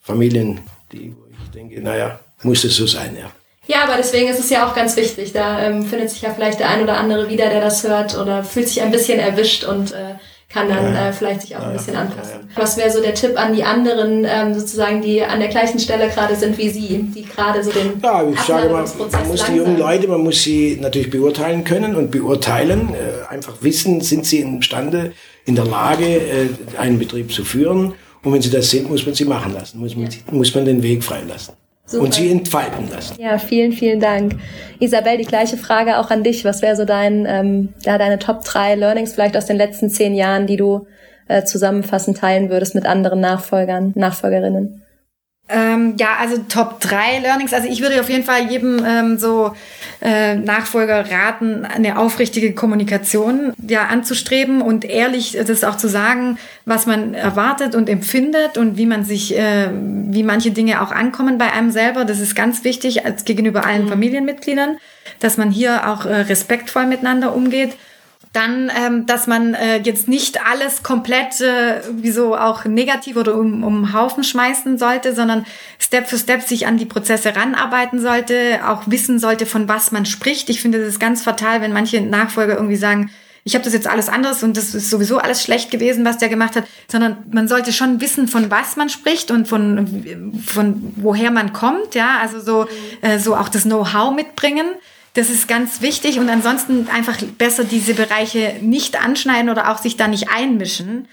Familien, die, denke, naja, muss es so sein, ja. Ja, aber deswegen ist es ja auch ganz wichtig. Da ähm, findet sich ja vielleicht der ein oder andere wieder, der das hört oder fühlt sich ein bisschen erwischt und äh, kann dann ja. äh, vielleicht sich auch ja, ein bisschen anpassen. Ja, Was wäre so der Tipp an die anderen, ähm, sozusagen, die an der gleichen Stelle gerade sind wie Sie, die gerade so den Ja, ich sage mal, man muss die jungen Leute, man muss sie natürlich beurteilen können und beurteilen, äh, einfach wissen, sind sie imstande, in der Lage, äh, einen Betrieb zu führen. Und wenn sie das sind, muss man sie machen lassen, muss man, muss man den Weg freilassen. Super. und sie entfalten lassen. Ja, vielen, vielen Dank. Isabel, die gleiche Frage auch an dich. Was wäre so dein, ähm, da deine Top 3 Learnings vielleicht aus den letzten zehn Jahren, die du äh, zusammenfassend teilen würdest mit anderen Nachfolgern, Nachfolgerinnen? Ähm, ja, also Top 3 Learnings. Also ich würde auf jeden Fall jedem ähm, so äh, Nachfolger raten, eine aufrichtige Kommunikation ja anzustreben und ehrlich das auch zu sagen, was man erwartet und empfindet und wie man sich, äh, wie manche Dinge auch ankommen bei einem selber. Das ist ganz wichtig als gegenüber allen mhm. Familienmitgliedern, dass man hier auch äh, respektvoll miteinander umgeht. Dann, ähm, dass man äh, jetzt nicht alles komplett äh, wie so auch negativ oder um, um Haufen schmeißen sollte, sondern Step für Step sich an die Prozesse ranarbeiten sollte, auch wissen sollte, von was man spricht. Ich finde das ist ganz fatal, wenn manche Nachfolger irgendwie sagen, ich habe das jetzt alles anders und das ist sowieso alles schlecht gewesen, was der gemacht hat, sondern man sollte schon wissen, von was man spricht und von, von woher man kommt, ja, also so, äh, so auch das Know-how mitbringen. Das ist ganz wichtig und ansonsten einfach besser diese Bereiche nicht anschneiden oder auch sich da nicht einmischen.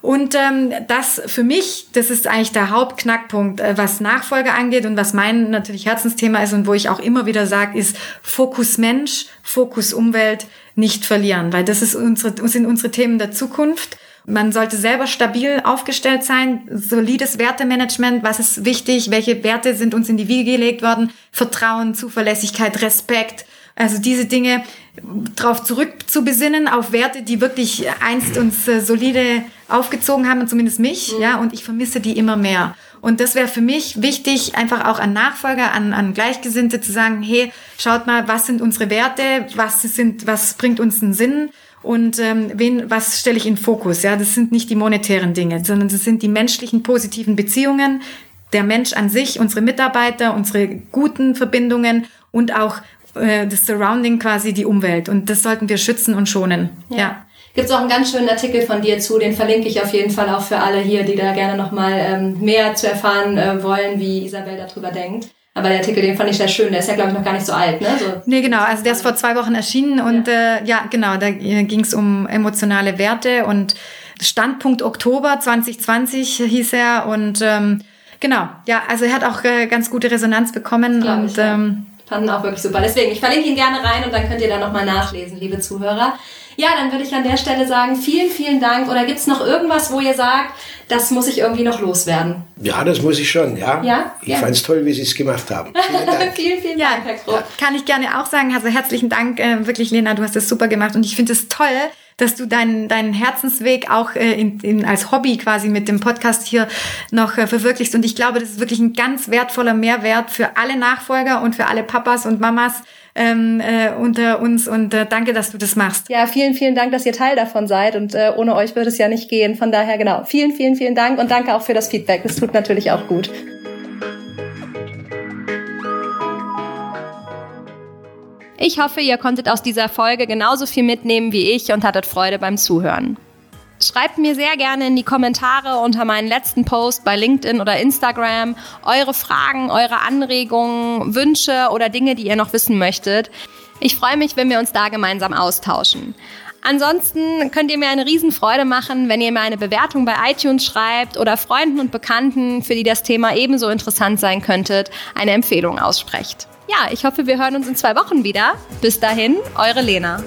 Und ähm, das für mich, das ist eigentlich der Hauptknackpunkt, äh, was Nachfolge angeht und was mein natürlich Herzensthema ist und wo ich auch immer wieder sage, ist Fokus Mensch, Fokus Umwelt nicht verlieren, weil das ist unsere, sind unsere Themen der Zukunft. Man sollte selber stabil aufgestellt sein, solides Wertemanagement, was ist wichtig, welche Werte sind uns in die Wiege gelegt worden, Vertrauen, Zuverlässigkeit, Respekt, also diese Dinge darauf zurückzubesinnen, auf Werte, die wirklich einst uns äh, solide aufgezogen haben, zumindest mich, mhm. ja, und ich vermisse die immer mehr. Und das wäre für mich wichtig, einfach auch an Nachfolger, an, an Gleichgesinnte zu sagen, hey, schaut mal, was sind unsere Werte, was sind, was bringt uns einen Sinn? Und ähm, wen, was stelle ich in Fokus? Ja, das sind nicht die monetären Dinge, sondern das sind die menschlichen positiven Beziehungen, der Mensch an sich, unsere Mitarbeiter, unsere guten Verbindungen und auch äh, das Surrounding quasi die Umwelt. Und das sollten wir schützen und schonen. Ja. ja. Gibt es auch einen ganz schönen Artikel von dir zu, den verlinke ich auf jeden Fall auch für alle hier, die da gerne nochmal ähm, mehr zu erfahren äh, wollen, wie Isabel darüber denkt. Aber der Artikel, den fand ich sehr schön. Der ist ja, glaube ich, noch gar nicht so alt, ne? So. Nee, genau. Also der ist vor zwei Wochen erschienen und ja, äh, ja genau, da ging es um emotionale Werte und Standpunkt Oktober 2020 hieß er und ähm, genau, ja, also er hat auch äh, ganz gute Resonanz bekommen und ich, ja. ähm, fanden auch wirklich super. Deswegen, ich verlinke ihn gerne rein und dann könnt ihr da nochmal nachlesen, liebe Zuhörer. Ja, dann würde ich an der Stelle sagen, vielen, vielen Dank. Oder gibt es noch irgendwas, wo ihr sagt, das muss ich irgendwie noch loswerden? Ja, das muss ich schon, ja. Ja? Ich ja. fand es toll, wie Sie es gemacht haben. [LAUGHS] Vielen, vielen, vielen Dank, Herr Kroh. Kann ich gerne auch sagen. Also herzlichen Dank, äh, wirklich, Lena, du hast es super gemacht. Und ich finde es toll, dass du deinen, deinen Herzensweg auch äh, in, in, als Hobby quasi mit dem Podcast hier noch äh, verwirklichst. Und ich glaube, das ist wirklich ein ganz wertvoller Mehrwert für alle Nachfolger und für alle Papas und Mamas, ähm, äh, unter uns und äh, danke, dass du das machst. Ja, vielen, vielen Dank, dass ihr Teil davon seid und äh, ohne euch würde es ja nicht gehen. Von daher genau, vielen, vielen, vielen Dank und danke auch für das Feedback. Das tut natürlich auch gut. Ich hoffe, ihr konntet aus dieser Folge genauso viel mitnehmen wie ich und hattet Freude beim Zuhören. Schreibt mir sehr gerne in die Kommentare unter meinen letzten Post bei LinkedIn oder Instagram eure Fragen, eure Anregungen, Wünsche oder Dinge, die ihr noch wissen möchtet. Ich freue mich, wenn wir uns da gemeinsam austauschen. Ansonsten könnt ihr mir eine Riesenfreude machen, wenn ihr mir eine Bewertung bei iTunes schreibt oder Freunden und Bekannten, für die das Thema ebenso interessant sein könnte, eine Empfehlung aussprecht. Ja, ich hoffe, wir hören uns in zwei Wochen wieder. Bis dahin, eure Lena.